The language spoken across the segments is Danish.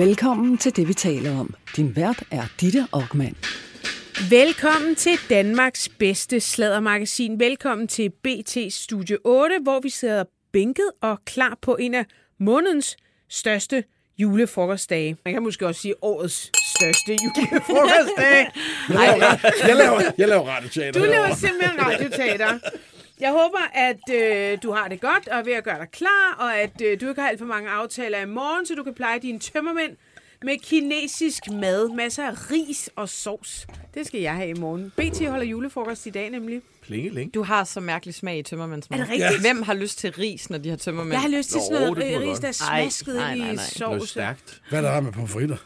Velkommen til det, vi taler om. Din vært er Ditte Aukmann. Velkommen til Danmarks bedste sladdermagasin. Velkommen til BT Studio 8, hvor vi sidder bænket og klar på en af månedens største julefrokostdage. Man kan måske også sige årets største julefrokostdag. Jeg laver, jeg laver, jeg laver radioteater. Du laver simpelthen radioteater. Jeg håber, at øh, du har det godt og er ved at gøre dig klar, og at øh, du ikke har alt for mange aftaler i morgen, så du kan pleje dine tømmermænd med kinesisk mad. Masser af ris og sovs. Det skal jeg have i morgen. BT holder julefrokost i dag nemlig. Plingeling. Du har så mærkelig smag i tømmermandsmad. Er det rigtigt? Ja. Hvem har lyst til ris, når de har tømmermænd? Jeg har lyst til Nå, sådan noget jeg ris, der er smasket nej, ind nej, i nej. Noget sovs. stærkt. Hvad er der med pomfritter?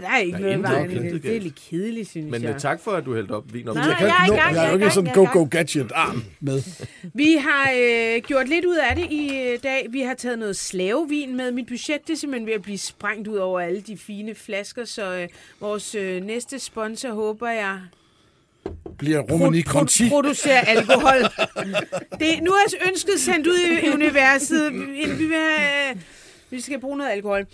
Der er ikke Der er noget vejen det. Det er lidt kedeligt, synes Men jeg. øh, tak for, at du hældte op vin op. Nej, Jeg, kan jeg er gang, jeg er jo ikke sådan go-go-gadget-arm med. Vi har øh, gjort lidt ud af det i øh, dag. Vi har taget noget slavevin med. Mit budget det er simpelthen ved at blive sprængt ud over alle de fine flasker, så øh, vores øh, næste sponsor håber jeg Bliver Romani Conti. producerer alkohol. det, nu er ønsket sendt ud i, universet. Vi, vi, vil have, øh, vi skal bruge noget alkohol.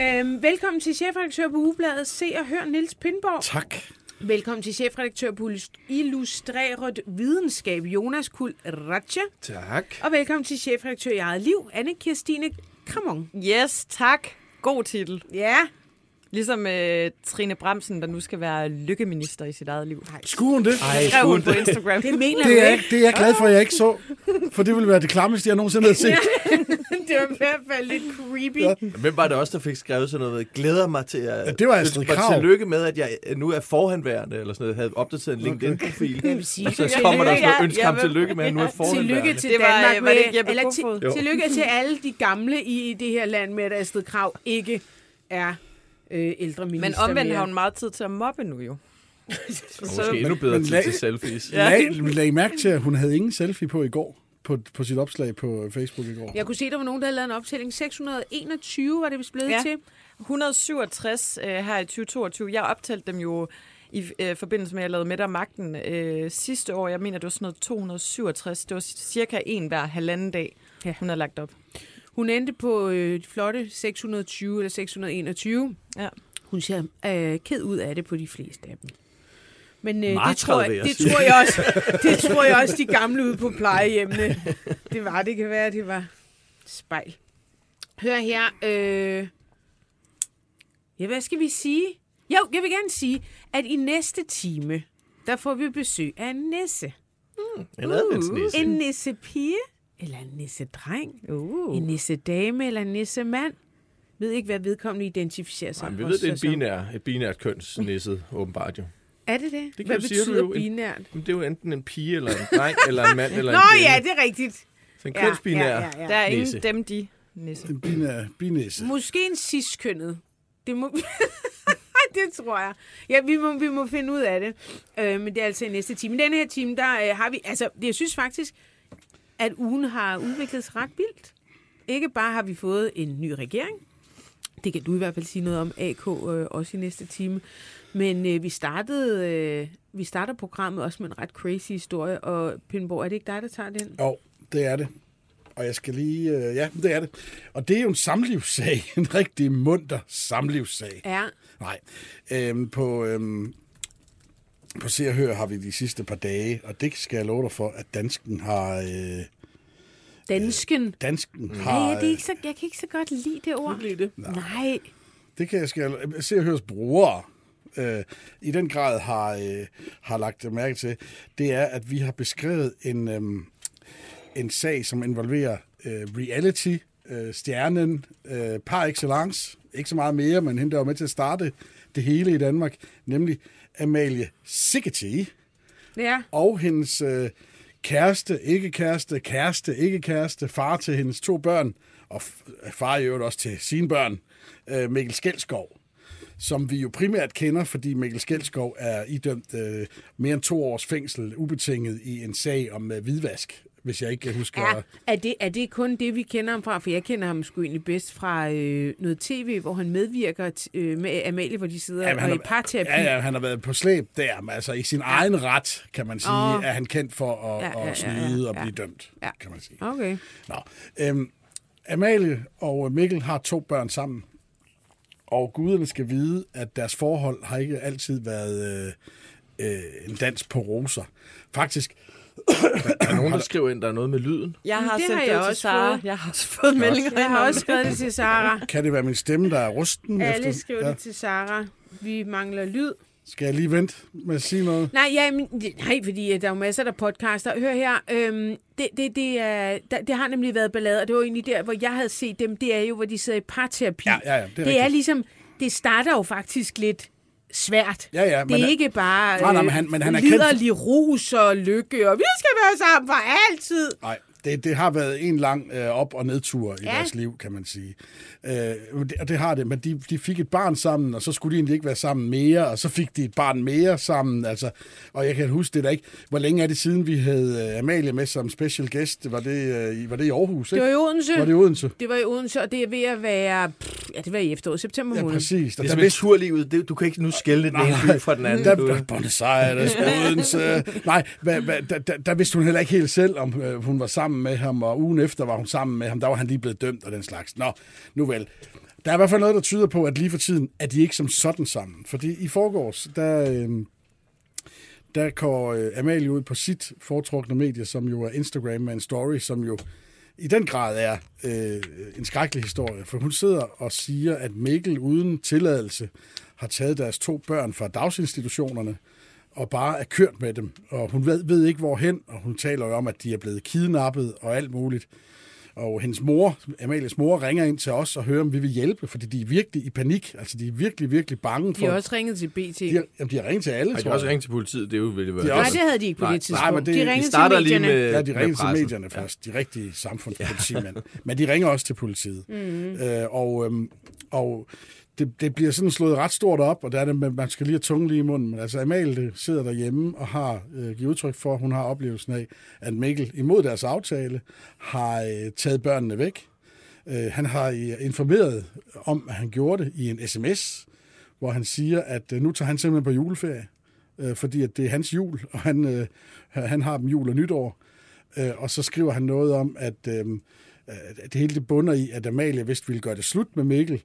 Øhm, velkommen til chefredaktør på Ugebladet. Se og hør Niels Pindborg. Tak. Velkommen til chefredaktør på Illustreret Videnskab, Jonas Kul Ratche. Tak. Og velkommen til chefredaktør i eget liv, anne Kirstine Kramon. Yes, tak. God titel. Ja, Ligesom øh, Trine Bremsen, der nu skal være lykkeminister i sit eget liv. Skulle hun det? Ej, Skrev hun på Instagram. det mener Det er, ikke. det er jeg glad for, at jeg ikke så. For det ville være det klammeste, jeg nogensinde havde set. det var i hvert fald lidt creepy. Ja. Ja. Hvem var det også, der fik skrevet sådan noget? Glæder mig til at... Ja, det var Astrid Krag. Tillykke med, at jeg nu er forhenværende, eller sådan noget. Havde opdateret en LinkedIn-profil. Sige, Og så kommer der sådan noget, Ja, ønske ham ja, tillykke med, at nu er forhenværende. Tillykke til Det var, Danmark øh, var det ikke med, Jeppe eller til, tillykke til alle de gamle i, i det her land med, at Astrid Krav ikke er øh, ældre minister Men omvendt mere. har hun meget tid til at mobbe nu jo. Måske endnu bedre Men tid lag- til selfies. Ja. Lag, lag I mærke til, at hun havde ingen selfie på i går. På, på sit opslag på Facebook i går. Jeg kunne se, der var nogen, der havde lavet en optælling. 621 var det vist blevet Ja. til. 167 øh, her i 2022. Jeg optalte dem jo i øh, forbindelse med, at jeg lavede med og magten øh, sidste år. Jeg mener, det var sådan noget 267. Det var cirka en hver halvanden dag, Ja. hun har lagt op. Hun endte på øh, de flotte 620 eller 621. Ja. Hun ser øh, ked ud af det på de fleste af dem. Men øh, det, tror jeg, det, tror jeg også, det tror jeg også, de gamle ude på plejehjemmene. Det var, det kan være, det var spejl. Hør her. Øh, ja, hvad skal vi sige? Jo, jeg vil gerne sige, at i næste time, der får vi besøg af en nisse. En adventsnisse. En nissepige, eller en nissedreng. Uh. En nissedame eller en nissemand. Ved ikke, hvad vedkommende identificerer sig Nej, vi ved, det er en binær, et binært kønsnisset, åbenbart jo. Er det det? kan hvad betyder du jo. binært? Men det er jo enten en pige, eller en dreng, eller en mand, eller Nå en kvinde. ja, det er rigtigt. Så en Ja, kønsbinær. ja, ja, ja. Der er ingen dem, de nisse. En binæ- binæse. Måske en ciskønnet. Det må... det tror jeg. Ja, vi må, vi må finde ud af det. Øh, men det er altså i næste time. I denne her time, der øh, har vi... Altså, det, jeg synes faktisk, at ugen har udviklet sig ret vildt. Ikke bare har vi fået en ny regering. Det kan du i hvert fald sige noget om, AK, øh, også i næste time. Men øh, vi startede... Øh, vi starter programmet også med en ret crazy historie. Og Pindborg, er det ikke dig, der tager den? Jo, det er det. Og jeg skal lige... Øh, ja, det er det. Og det er jo en samlivssag. En rigtig munter samlivssag. Ja. Nej. Øhm, på, øhm, på Se og Hør har vi de sidste par dage, og det skal jeg love dig for, at dansken har... Øh, Dansken. dansken Nej, har... ja, det er ikke så, jeg kan ikke så godt lide det ord. Lide det. Nej. Det kan jeg skal se og høres brugere øh, i den grad har, øh, har lagt mærke til, det er, at vi har beskrevet en, øh, en sag, som involverer øh, reality, øh, stjernen, øh, par excellence, ikke så meget mere, men hende, der var med til at starte det hele i Danmark, nemlig Amalie Sigeti Ja. og hendes øh, kæreste, ikke kæreste, kæreste, ikke kæreste, far til hendes to børn, og far i øvrigt også til sine børn, øh, Mikkel Skelskov, som vi jo primært kender, fordi Mikkel Skelskov er idømt øh, mere end to års fængsel ubetinget i en sag om øh, hvidvask, hvis jeg ikke husker... Ja, er det, er det kun det, vi kender ham fra? For jeg kender ham sgu egentlig bedst fra øh, noget tv, hvor han medvirker t- øh, med Amalie, hvor de sidder Jamen, og han er i har- parterapi. Ja, ja, han har været på slæb der, men altså i sin ja. egen ret, kan man sige, oh. er han kendt for at, Ja, ja, ja, ja, at snyde ja, og ja. blive dømt, Ja. kan man sige. Okay. Nå, øhm, Amalie og Mikkel har to børn sammen, Og guderne skal vide, at deres forhold har ikke altid været øh, øh, en dans på roser. Faktisk, Der er nogen, der skriver ind, der er noget med lyden. Jeg har det sendt har det jeg til også Sara. fået. Jeg har også fået meldinger Jeg har også det. skrevet det til Sara. kan det være min stemme, der er rusten? Alle efter? skriver det til Sara. Vi mangler lyd. Skal jeg lige vente med at sige noget? Nej, ja, men, nej, fordi øh, der er jo masser af podcaster. Hør her, øhm, det, det, det, er, der, det har nemlig været ballade, og det var egentlig der, hvor jeg havde set dem. Det er jo, hvor de sidder i parterapi. Ja, ja, ja, det er det er rigtigt. ligesom, det starter jo faktisk lidt svært. Ja, ja, det men- er ikke bare Nej, nej, men han- men han er kendt- liderlig rus og lykke, og vi skal være sammen for altid. Nej, det, det har været en lang øh, op- og nedtur i Ja. deres liv, kan man sige. Øh, det, og det har det, men de, de fik et barn sammen, og så skulle de egentlig ikke være sammen mere, og så fik de et barn mere sammen. Altså, og jeg kan huske det da ikke. Hvor længe er det siden, vi havde øh, Amalie med som special guest? Var det, øh, i- var det i Aarhus, Det ikke? var i Odense. Var det i Odense? Det var i Odense, og det er ved at være... Pff, ja, det var i efteråret, september Ja, måned. præcis. Det er der som vidste- et turlivet. Det, du kan ikke nu skælde den ene by fra den anden. Der, der, Buenos Aires, Odense. Nej, hvad, hvad, der, der, der vidste hun heller ikke helt selv, om øh, hun var sammen med ham, og ugen efter var hun sammen med ham. Der var han lige blevet dømt og den slags. Nå, nu vel. Der er i hvert fald noget, der tyder på, at lige for tiden er de ikke som sådan sammen. Fordi i forgårs, der, øh, der går øh, Amalie ud på sit foretrukne medie, som jo er Instagram med en story, som jo i den grad er øh, en skrækkelig historie. For hun sidder og siger, at Mikkel uden tilladelse har taget deres to børn fra dagsinstitutionerne og bare er kørt med dem. Og hun ved, ved ikke hvorhen, og hun taler jo om, at de er blevet kidnappet og alt muligt. Og hendes mor, Amalies mor, ringer ind til os og hører, om vi vil hjælpe, fordi de er virkelig i panik. Altså, de er virkelig, virkelig bange for... De har også ringet til BT. de har, jamen, de har ringet til alle, Ej, de har også ringet til politiet. Det er jo vel De har Nej, også- det havde de ikke på Nej, det tidspunkt. nej, men det- de ringede Vi til starter lige medierne. med, Ja, de ringer til medierne først. De rigtige samfundspolitimænd. Men de ringer også til politiet. Mm. Øh, og øhm, og det, det bliver sådan slået ret stort op, og der er det, man skal lige have tungen lige i munden. Men altså, Amalie sidder derhjemme og har øh, givet udtryk for, at hun har oplevelsen af, at Mikkel imod deres aftale har øh, taget børnene væk. Øh, han har øh, informeret om, at han gjorde det i en sms, hvor han siger, at øh, nu tager han simpelthen på juleferie, øh, fordi at det er hans jul, og han, øh, han har dem jul og nytår. Øh, og så skriver han noget om, at, øh, det hele det bunder i, at Amalie vist ville gøre det slut med Mikkel,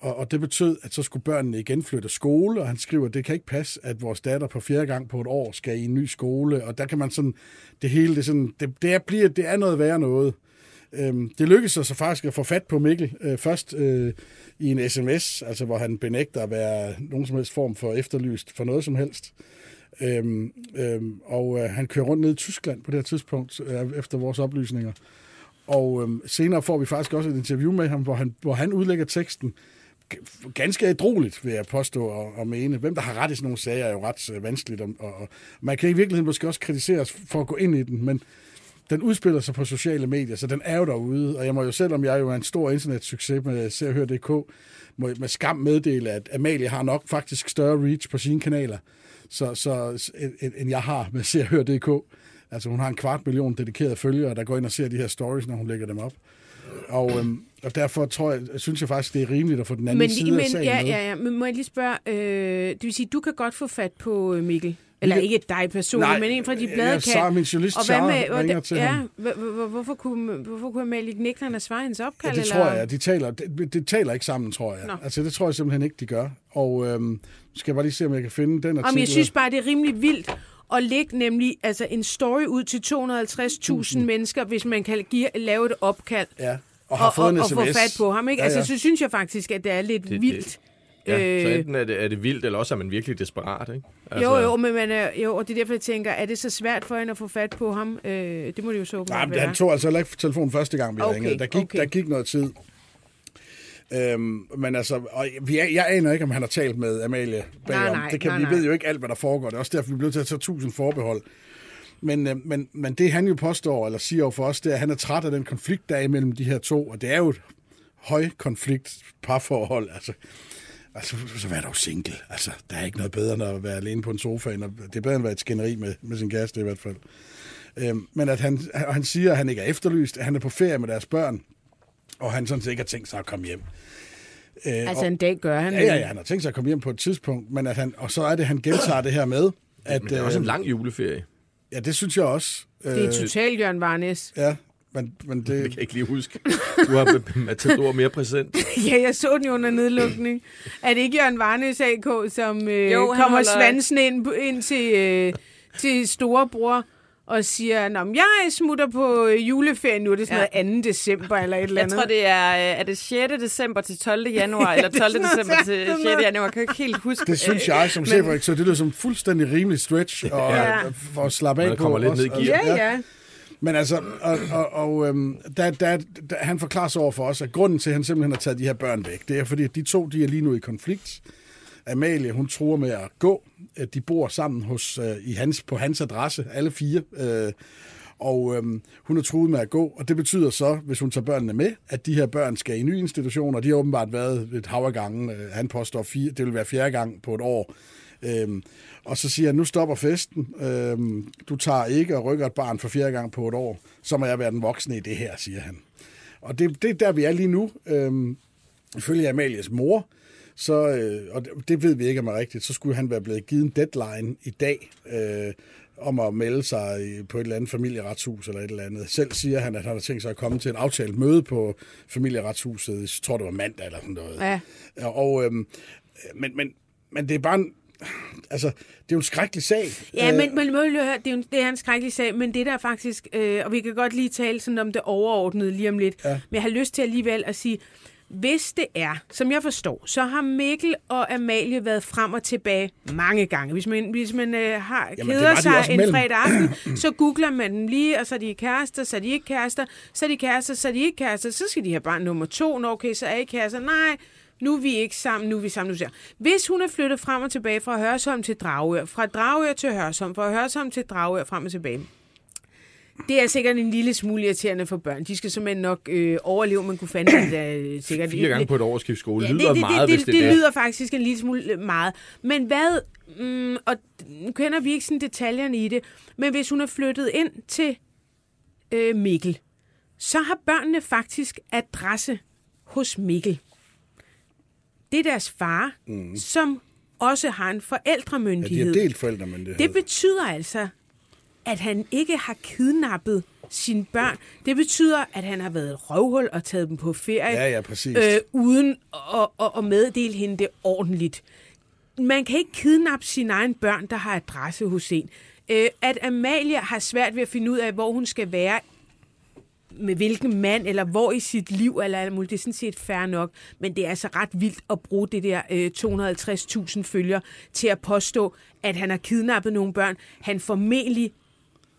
og, og det betød, at så skulle børnene igen flytte skole, og han skriver, at det kan ikke passe, at vores datter på fjerde gang på et år skal i en ny skole, og der kan man sådan, det hele, det, sådan, det, det, er, bliver, det er noget værre noget. Øhm, det lykkedes så faktisk at få fat på Mikkel øh, først øh, i en sms, altså hvor han benægter at være nogen som helst form for efterlyst for noget som helst. Øhm, øhm, og øh, han kører rundt ned i Tyskland på det her tidspunkt, øh, efter vores oplysninger. Og øhm, senere får vi faktisk også et interview med ham, hvor han, hvor han udlægger teksten ganske ædroligt, vil jeg påstå og, og mene. Hvem der har ret i sådan nogle sager er jo ret øh, vanskeligt, og, og, og man kan i virkeligheden måske også kritiseres for at gå ind i den, men den udspiller sig på sociale medier, så den er jo derude, og jeg må jo selvom jeg jo er en stor internetsucces med øh, Se og må jeg med skam meddele, at Amalie har nok faktisk større reach på sine kanaler, så, så, end- jeg har med Se og Altså hun har en kvart million dedikerede følgere, der går ind og ser de her stories, når hun lægger dem op. Og, øhm, og derfor tror jeg, synes jeg faktisk, det er rimeligt at få den anden Men, side af men, sagen ja, med. ja, ja, men må jeg lige spørge, øh, det vil sige, du kan godt få fat på øh, Mikkel? Eller kan- ikke dig personligt, men en fra de ja, blade Sara, kan. min journalist Og hvad med, ringer til ja, ham. hvor- hvor- hvorfor kunne, hvorfor kunne Amalie ikke nægte, at han at svare hendes opkald? Ja, det eller? tror jeg. De taler, det, det taler ikke sammen, tror jeg. Nå. Altså, det tror jeg simpelthen ikke, de gør. Og øhm, skal jeg bare lige se, om jeg kan finde den artikel. Om jeg synes bare, det er rimelig vildt at lægge nemlig altså en story ud til 250.000 mennesker, hvis man kan give, lave et opkald Ja, og har og, fået og, en og sms. få fat på ham. Ikke? Ja, Altså, ja. så synes jeg faktisk, at det er lidt Det- det- vildt. Ja, så Øh, enten er det, er det vildt, eller også er man virkelig desperat, ikke? Jo, jo, men man er, jo, og det er derfor, jeg tænker, er det så svært for hende at få fat på ham? Øh, det må det jo så Nej, men være. han tog altså heller ikke telefonen første gang, vi Okay, ringede. Der gik, okay. der gik noget tid. Øhm, men altså, og vi, jeg aner ikke, om han har talt med Amalie bagom. Nej, nej, det kan, nej, vi nej. ved jo ikke alt, hvad der foregår. Det er også derfor, vi bliver til at tage tusind forbehold. Men, øh, men, men det han jo påstår, eller siger jo for os, det er, at han er træt af den konflikt, der er imellem de her to. Og det er jo et højkonflikt parforhold. Altså, altså så vær dog single. Altså, der er ikke noget bedre, end at være alene på en sofa. End at, det er bedre, end at være et skænderi med, med sin kæreste i hvert fald. Øhm, men at han, og han siger, at han ikke er efterlyst, at han er på ferie med deres børn, og han sådan set ikke har tænkt sig at komme hjem. Øh, Altså en dag gør han Ja, ja, ja, han har tænkt sig at komme hjem på et tidspunkt, men at han, og så er det, han gentager det her med, at... Men det er også øh, en lang juleferie. Ja, det synes jeg også. Det er Øh, totalt Jørgen Varnes. Ja, Men, men Det det, kan jeg ikke lige huske. Du har Matador mere præsent. Ja, jeg så den jo under nedlukning. Er det ikke Jørgen Varnes AK, som øh, Jo, kommer svansen ind, ind til, øh, til storebror og siger, Nå, men jeg smutter på øh, juleferie nu, er det sådan Ja. noget 2. december eller et eller Jeg andet. tror, det er, øh, er det 6. december til 12. januar, eller 12. sådan noget, december til sådan 6. noget. januar. Jeg kan ikke helt huske. det synes jeg som chefredaktør, det lyder som fuldstændig rimelig stretch, og Ja. for at slappe af Man på. kommer lidt ned i gear. Ja, ja. Men altså, og, og, og øhm, der, der, der, han forklarer sig over for os, at grunden til, at han simpelthen har taget de her børn væk, det er fordi, at de to de er lige nu i konflikt. Amalie, hun tror med at gå. At De bor sammen hos, øh, i hans, på hans adresse, alle fire. Øh, og øhm, hun er truet med at gå, og det betyder så, hvis hun tager børnene med, at de her børn skal i nye institutioner. De har åbenbart været et hav af gange. Øh, Han påstår, fire, det vil være fjerde gang på et år. Øhm, og så siger han, nu stopper festen. Øhm, du tager ikke og rykker et barn for fjerde gang på et år. Så må jeg være den voksne i det her, siger han. Og det, det er der, vi er lige nu. Øhm, ifølge Amalies mor, så, øh, og det, ved vi ikke om er rigtigt, så skulle han være blevet givet en deadline i dag øh, om at melde sig på et eller andet familieretshus eller et eller andet. Selv siger han, at han har tænkt sig at komme til et aftalt møde på familieretshuset, jeg tror det var mandag eller sådan noget. Ja. Og, øhm, men, men, men det er bare en, altså, det er jo en skrækkelig sag. Ja, Øh, men, men må høre, det er, jo, det er en skrækkelig sag, men det der er faktisk, øh, og vi kan godt lige tale sådan om det overordnede lige om lidt, Ja. men jeg har lyst til alligevel at sige, hvis det er, som jeg forstår, så har Mikkel og Amalie været frem og tilbage mange gange. Hvis man, hvis man øh, har Jamen, keder sig en mellem. fredag aften, så googler man dem lige, og så er de kærester, så er de ikke kærester, så er de kærester, så er de ikke kærester, så skal de have barn nummer to, Nå, okay, så er I kærester, nej, nu er vi ikke sammen, nu er vi sammen, nu ser. Hvis hun er flyttet frem og tilbage fra Hørsholm til Dragør, fra Dragør til Hørsholm, fra Hørsholm til Dragør, frem og tilbage, det er sikkert en lille smule irriterende for børn. De skal simpelthen nok øh, overleve, man kunne fandme det er øh, sikkert. Fire gange på et årsskiftsskole. Ja, Det lyder det, meget, det, hvis det, det, det, er lyder faktisk en lille smule meget. Men hvad, mm, og nu kender vi ikke sådan detaljerne i det, men hvis hun er flyttet ind til øh, Mikkel, så har børnene faktisk adresse hos Mikkel. Det er deres far, mm. som også har en ja, de forældremyndighed. har delt forældre, men det, Det betyder altså, at han ikke har kidnappet sine børn. Det betyder, at han har været et røvhul og taget dem på ferie, Ja, ja, præcis. øh, uden at, at, at meddele hende det ordentligt. Man kan ikke kidnappe sine egne børn, der har adresse hos en. Øh, at Amalie har svært ved at finde ud af, hvor hun skal være med hvilken mand, eller hvor i sit liv, eller alt muligt. Det er sådan set fair nok, men det er altså ret vildt at bruge det der øh, 250.000 følger til at påstå, at han har kidnappet nogle børn, han formentlig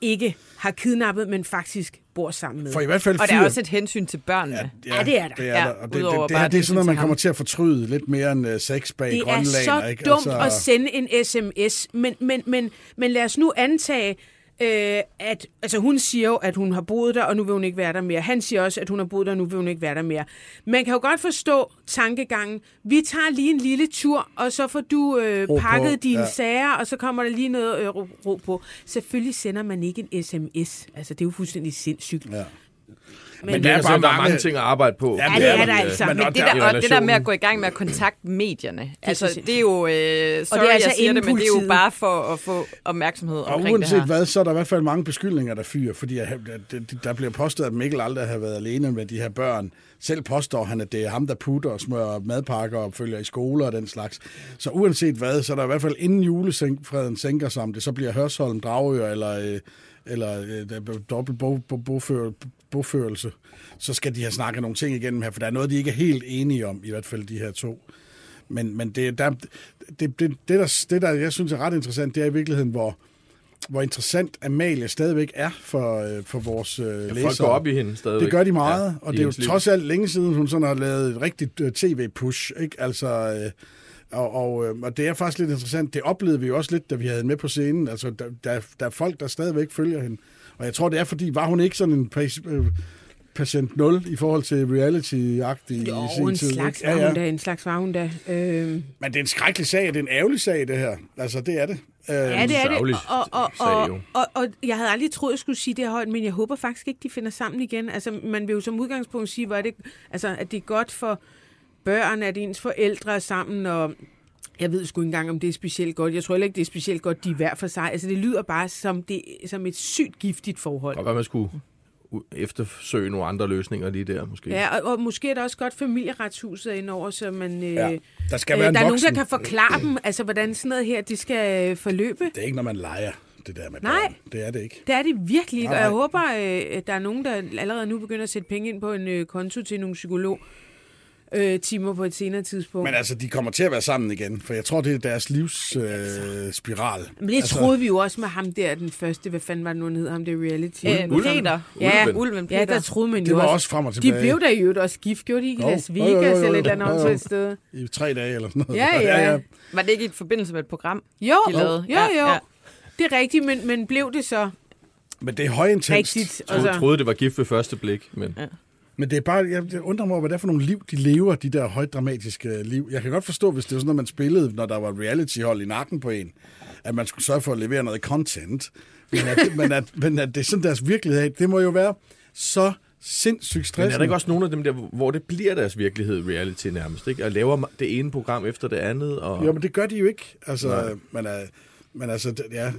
ikke har kidnappet, men faktisk bor sammen med. For i hvert fald Og der er også et hensyn til børnene. Ja, det er der. Det er Ja, der. Og det, det, det, bare her, det er sådan noget, man kommer til at fortryde lidt mere end uh, sex bag Det er så ikke? dumt at sende en sms, men, men, men, men lad os nu antage, øh, at altså hun siger jo, at hun har boet der, og nu vil hun ikke være der mere. Han siger også, at hun har boet der, og nu vil hun ikke være der mere. Man kan jo godt forstå tankegangen. Vi tager lige en lille tur, og så får du øh, Ro på, pakket dine ja. sager, og så kommer der lige noget øh, ro, ro på. Selvfølgelig sender man ikke en sms. Altså, det er jo fuldstændig sindssygt. Ja. Men, Men der er bare der er mange- mange ting at arbejde på. Ja, Ja, det det er er der. altså. Men Det der- der, og det der med at gå i gang med at kontakte medierne, altså så det er jo, øh, sorry, er altså jeg siger det, men det er jo bare for at få opmærksomhed Og omkring det uanset her. hvad, så er der i hvert fald mange beskyldninger, der fyrer, fordi der bliver påstået, at Mikkel aldrig har været alene med de her børn. Selv påstår han, at det er ham, der putter og smører madpakker og følger i skoler og den slags. Så uanset hvad, så er der i hvert fald inden julefreden sænker sig, om det så bliver Hørsholm, Dragør eller, øh, eller øh, dobbelt bo, bo, bofører, boførelse, så skal de have snakket nogle ting igennem her, for der er noget, de ikke er helt enige om, i hvert fald de her to. Men, men det, der, det, det, det, der, det, der jeg synes er ret interessant, det er i virkeligheden, hvor, hvor interessant Amalie stadigvæk er for, øh, for vores øh, Ja, læsere. folk går op i hende stadigvæk. Det gør de meget, Ja, og det er jo liv. trods alt længe siden, hun sådan har lavet et rigtigt øh, tv-push, ikke? Altså, øh, og, og, øh, og det er faktisk lidt interessant. Det oplevede vi jo også lidt, da vi havde med på scenen. Altså, der, der, der er folk, der stadigvæk følger hende. Og jeg tror, det er fordi, var hun ikke sådan en øh, patient 0 i forhold til reality-agtig i jo, sin en tid? slags var hun da, en slags var hun da. Øh, Men det er en skrækkelig sag, det er en ærgerlig sag, det her. Altså, det er det. Øh, Ja, det er det. sørgelig Og, og, og, og, og, og jeg havde aldrig troet, at jeg skulle sige det her højt, men jeg håber faktisk ikke, de finder sammen igen. Altså, man vil jo som udgangspunkt sige, hvor er det, altså, at det er godt for børn, at ens forældre er sammen, og jeg ved sgu ikke engang, om det er specielt godt. Jeg tror heller ikke, det er specielt godt, de er hver for sig. Altså, det lyder bare som, det, som et sygt giftigt forhold. Og hvad man skulle eftersøge nogle andre løsninger lige der, måske. Ja, og, og måske er der også godt familieretshuset indover, så man... Øh, Ja. Der skal øh, være en der er nogen, der kan forklare dem, altså hvordan sådan noget her, det skal øh, forløbe. Det er ikke, når man leger det der med Nej. børn. Det er det ikke. Det er det virkelig ikke, og jeg håber, øh, at der er nogen, der allerede nu begynder at sætte penge ind på en øh, konto til nogle psykolog øh, timer på et senere tidspunkt. Men altså, de kommer til at være sammen igen, for jeg tror, det er deres livs øh, spiral. Men det altså, troede vi jo også med ham der, den første, hvad fanden var det nu, han hed ham, det reality. Øh, Ulven. Peter. Ja, Ulven. Ulven Ja, Peter. der troede man Det jo var også. også frem og De tilbage. blev der jo også gift, gjorde de ikke i. Las Jo, jo, Vegas jo, jo, eller et eller andet åndssvagt sted? I tre dage eller sådan noget. Ja, ja. Var det ikke i forbindelse med et program? Jo, de jo, lavede? jo, jo. Det er rigtigt, men, men blev det så Men det er højintenst. rigtigt? Jeg troede, troede, det var gift ved første blik, men ja. Men det er bare, jeg, jeg undrer mig over, hvad det er for nogle liv, de lever, de der højdramatiske liv. Jeg kan godt forstå, hvis det var sådan noget, man spillede, når der var reality-hold i nakken på en, at man skulle sørge for at levere noget content. Men at, men at, men at det er sådan deres virkelighed, er, det må jo være så sindssygt Men stressende. er der ikke også nogle af dem der, hvor det bliver deres virkelighed reality nærmest, ikke? Og laver det ene program efter det andet, og... Jo, men det gør de jo ikke. Altså, Nej. men, uh, men altså, ja...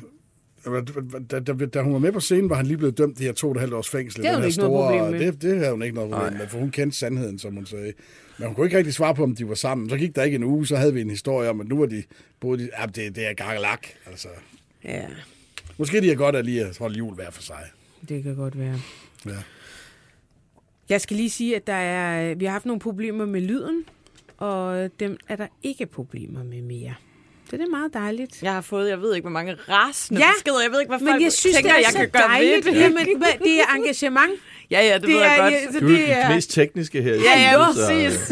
Da, da, da, hun var med på scenen, var han lige blevet dømt de her to og et halvt års fængsel. Det havde hun her ikke noget problem med. Det, det havde hun ikke noget problem med, for hun kendte sandheden, som hun sagde. Men hun kunne ikke rigtig svare på, om de var sammen. Så gik der ikke en uge, så havde vi en historie om, at nu var de boede de... Ja, det, det er gargelak, altså. Ja, Måske de er godt at lige at holde jul hver for sig. det kan godt være. Ja. Jeg skal lige sige, at der er, vi har haft nogle problemer med lyden, og dem er der ikke problemer med mere. Så det er meget dejligt. Jeg har fået, jeg ved ikke, hvor mange rasende Ja, beskeder. Jeg ved ikke, hvad folk Men jeg synes, tænker, det er jeg så kan gøre dejligt. ved det. Jamen, det er engagement. Ja, ja, det, Det ved jeg er, godt. ja, så Du er det det er, mest tekniske her. Ja, ja, præcis.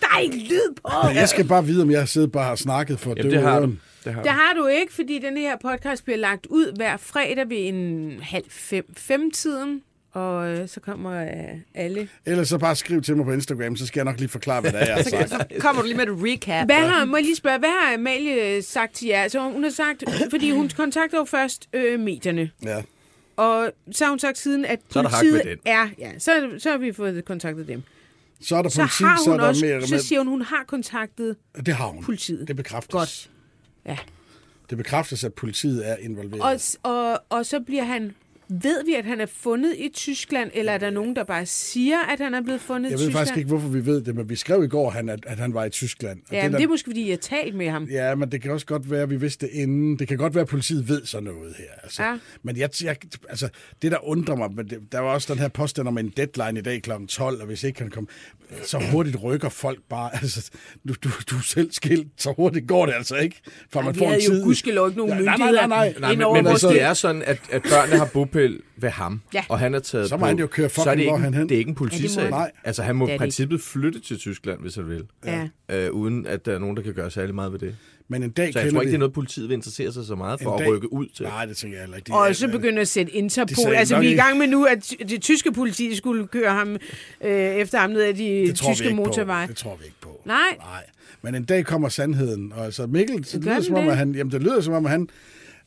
der er ikke lyd på. Jeg skal bare vide, om jeg har siddet bare og snakket for Jamen, døve det har du. Det har Det du. har du ikke, fordi den her podcast bliver lagt ud hver fredag ved en halv fem, fem tiden. Og øh, så kommer øh, alle. Ellers så bare skriv til mig på Instagram, så skal jeg nok lige forklare, hvad det er, jeg har sagt. Så kommer du lige med et recap. Hvad har, må jeg lige spørge, hvad har Amalie sagt til jer? Så hun har sagt, fordi hun kontakter jo først øh, medierne. Ja. Og så har hun sagt siden, at Så er der hak politiet ved den. er... Ja, så, så har vi fået kontaktet dem. Så er der Så politi, har så er hun der også... mere... Så siger hun, hun har kontaktet Det har hun. politiet. Det bekræftes. Godt. Ja. Det bekræftes, at politiet er involveret. Og, og, og så bliver han... Ved vi, at han er fundet i Tyskland, eller er der nogen, der bare siger, at han er blevet fundet Jeg i ved Tyskland? faktisk ikke, hvorfor vi ved det, men vi skrev i går, han, at, at han var i Tyskland. Og Ja, men der- det er måske, fordi jeg har talt med ham. Ja, men det kan også godt være, at vi vidste det inden. Det kan godt være, at politiet ved sådan noget her. Altså. Ja. Men jeg, jeg, altså, det, der undrer mig, men det, der var også den her påstand om en deadline i dag kl. 12, og hvis ikke han kom, så hurtigt rykker folk bare. Altså, du, du, du er selv skilt, så hurtigt går det altså ikke, for Ej, man vi får en havde jo tid. gudskelov ikke nogen Ja, nej, nej, nej, nej. Nej, men, men hvis altså- det er sådan, at, at børnene har bopæl ved ham, Ja. og han er taget Så må på, han jo køre så er fucking det ikke, hvorhen hen. det er ikke en politisag. Ja, det han. Nej. Altså, han må Det i det ikke. princippet flytte til Tyskland, hvis han vil, Ja. øh, uden at der er nogen, der kan gøre særlig meget ved det. Men en dag Så jeg tror ikke, det er noget, politiet vil interessere sig så meget for En at dag- rykke ud til. Nej, det tænker jeg heller ikke. Og så begynder at sætte Interpol. sagde Altså, vi er i gang med nu, at det tyske politi skulle køre ham øh, efter ham ned ad de det tror vi tyske ikke motorveje. På. Det tror vi ikke på. Nej. Nej. Men en dag kommer sandheden. Og altså Mikkel, det, Gør lyder som om, det? at han, jamen, det lyder som om, at han,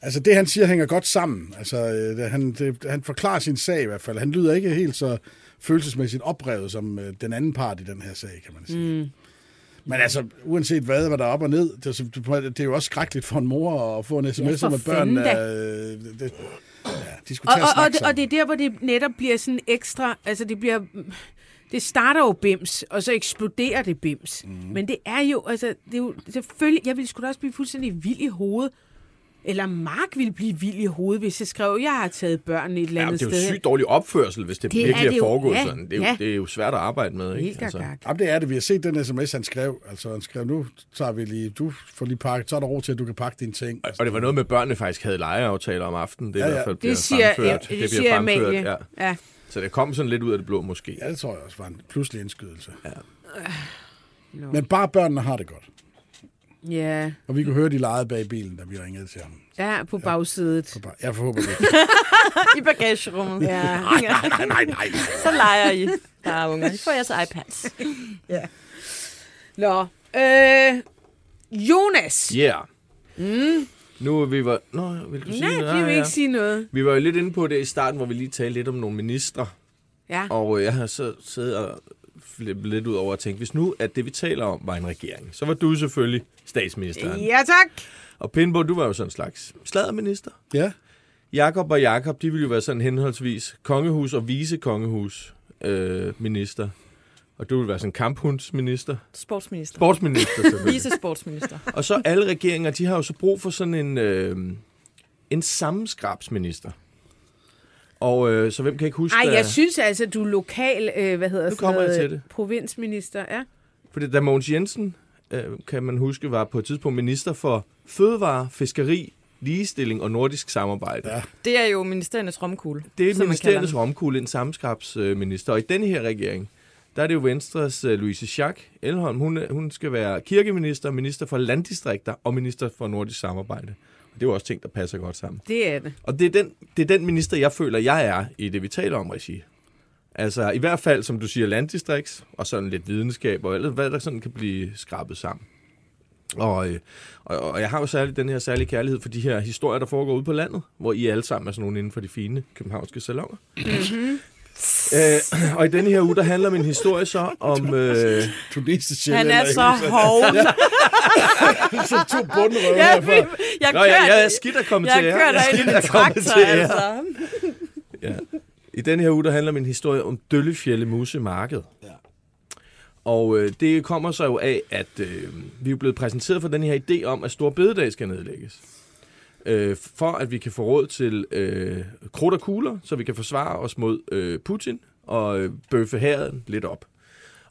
altså det han siger hænger godt sammen. Altså øh, det, han, det, han forklarer sin sag i hvert fald. Han lyder ikke helt så følelsesmæssigt oprevet som øh, den anden part i den her sag, kan man sige. Mm. Men altså, uanset hvad, hvad der er op og ned, det, er det er jo også skrækkeligt for en mor at få en sms for om, at børn. Øh, det, ja, de skulle Og, og, og, det, og det er der, hvor det netop bliver sådan ekstra... Altså, det bliver... Det starter jo bims, og så eksploderer det bims. Mm. Men det er jo, altså, det er jo selvfølgelig... Jeg ville sgu da også blive fuldstændig vild i hovedet. Eller Mark ville blive vild i hovedet, hvis jeg skrev, jeg har taget børn et eller Ja, andet det er jo sted. sygt dårlig opførsel, hvis det, Det det er virkelig er, det jo. foregået Ja, sådan. Det er, jo, ja. det er jo svært at arbejde med, ikke? Altså, Helt altså. Jamen, det er det. Vi har set den sms, han skrev. Altså, han skrev, nu tager vi lige, du får lige pakket, så er der ro til, at du kan pakke dine ting. Og- Og det var noget med, at børnene faktisk havde legeaftaler om aftenen. Det er Ja, i ja. hvert fald bliver Det siger, fremført. ja, det, bliver siger fremført, Amalie. Ja. Ja. Så det kom sådan lidt ud af det blå, måske. Ja, det tror jeg også var en pludselig indskydelse. Ja. Nå. Men bare børnene har det godt. Ja. Og vi kunne høre, de legede bag bilen, da vi ringede til ham. Ja, på bagsædet. Så bare, jeg forhåber det. I bagagerummet. Ja. nej, nej, nej, nej. Så leger I. Der er unger. I får jeres iPads. Nå. Øh, Jonas. Ja. Yeah. Mm. Nu er vi var... Nå, vil du sige Nej, noget? det vil Ja, ikke sige noget. Vi var jo lidt inde på det i starten, hvor vi lige talte lidt om nogle ministre. Ja. Og øh, jeg har så siddet og lidt ud over at tænke, hvis nu, at det vi taler om var en regering, så var du selvfølgelig statsministeren. Ja, tak. Og Pindbo, du var jo sådan en slags sladerminister. Ja, Jakob og Jakob, de ville jo være sådan henholdsvis kongehus og vice-kongehus øh, minister. Og du vil være sådan kamphundsminister. Sportsminister. Sportsminister, selvfølgelig. Vice-sportsminister. og så alle regeringer, de har jo så brug for sådan en, øh, en sammenskrabsminister. Og øh, så hvem kan ikke huske... Ej, da- jeg synes altså, du er lokal, øh, hvad hedder Nu kommer jeg til det. provinsminister, ja. Fordi da Mogens Jensen, øh, kan man huske, var på et tidspunkt minister for fødevare, fiskeri, ligestilling og nordisk samarbejde. Ja. Det er jo ministeriernes romkugle. Det er ministeriernes romkugle, en sammenskabsminister. Og i denne her regering, der er det jo Venstres uh, Louise Schack Elholm. Hun, er- hun skal være kirkeminister, minister for landdistrikter og minister for nordisk samarbejde. Det er jo også ting, der passer godt sammen. Det er det. Og det er den, det er den minister, jeg føler, jeg er i det, vi taler om, Regi. Altså i hvert fald, som du siger, landdistrikts, og sådan lidt videnskab, og alt, hvad der sådan kan blive skrabet sammen. Og, øh, og, og jeg har jo særligt den her særlige kærlighed for de her historier, der foregår ude på landet, hvor I alle sammen er sådan nogle inden for de fine københavnske salonger. Mm-hmm. Øh, og i denne her uge, der handler min historie så om... Øh, Tunesisk Han er så sjældent, hov. Så to bundrøve Jeg, herfra. jeg, Nå, jeg, jeg er kører, skidt at komme jeg til jer. kører Jeg er dig ind i traktor, altså. Ja. I den her uge, der handler min historie om Døllefjælde Muse Marked. Ja. Og øh, det kommer så jo af, at øh, vi er blevet præsenteret for den her idé om, at Stor Bededag skal nedlægges. Øh, for at vi kan få råd til øh, krudt og kugler, så vi kan forsvare os mod øh, Putin og øh, bøffe herren lidt op.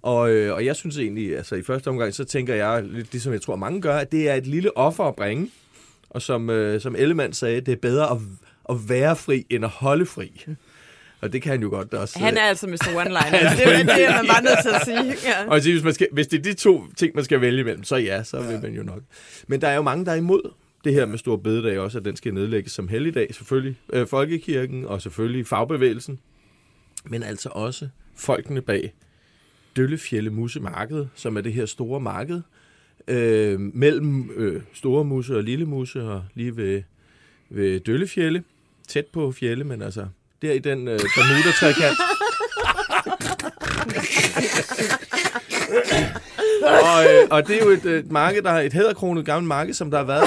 Og, øh, og jeg synes egentlig, altså i første omgang, så tænker jeg, lidt ligesom jeg tror mange gør, at det er et lille offer at bringe. Og som, øh, som Ellemann sagde, det er bedre at, at være fri, end at holde fri. Og det kan han jo godt også. Han er altså Mr. One-Liner. det, er- det man bare nødt til at sige. Ja. Og hvis, man skal, hvis det er de to ting, man skal vælge imellem, så ja, så vil man jo nok. Men der er jo mange, der er imod det her med Stor Bededag også, at den skal nedlægges som helligdag. Selvfølgelig øh, Folkekirken og selvfølgelig fagbevægelsen. Men altså også folkene bag Døllefjælde Musemarked, som er det her store marked øh, mellem øh, Store Muse og Lille Muse og lige ved, ved Døllefjælde. Tæt på fjelle, men altså der i den øh, Bermuda-trekant og, øh, og det er jo et, øh, marked, der er et hæderkronet gammelt marked, som der har været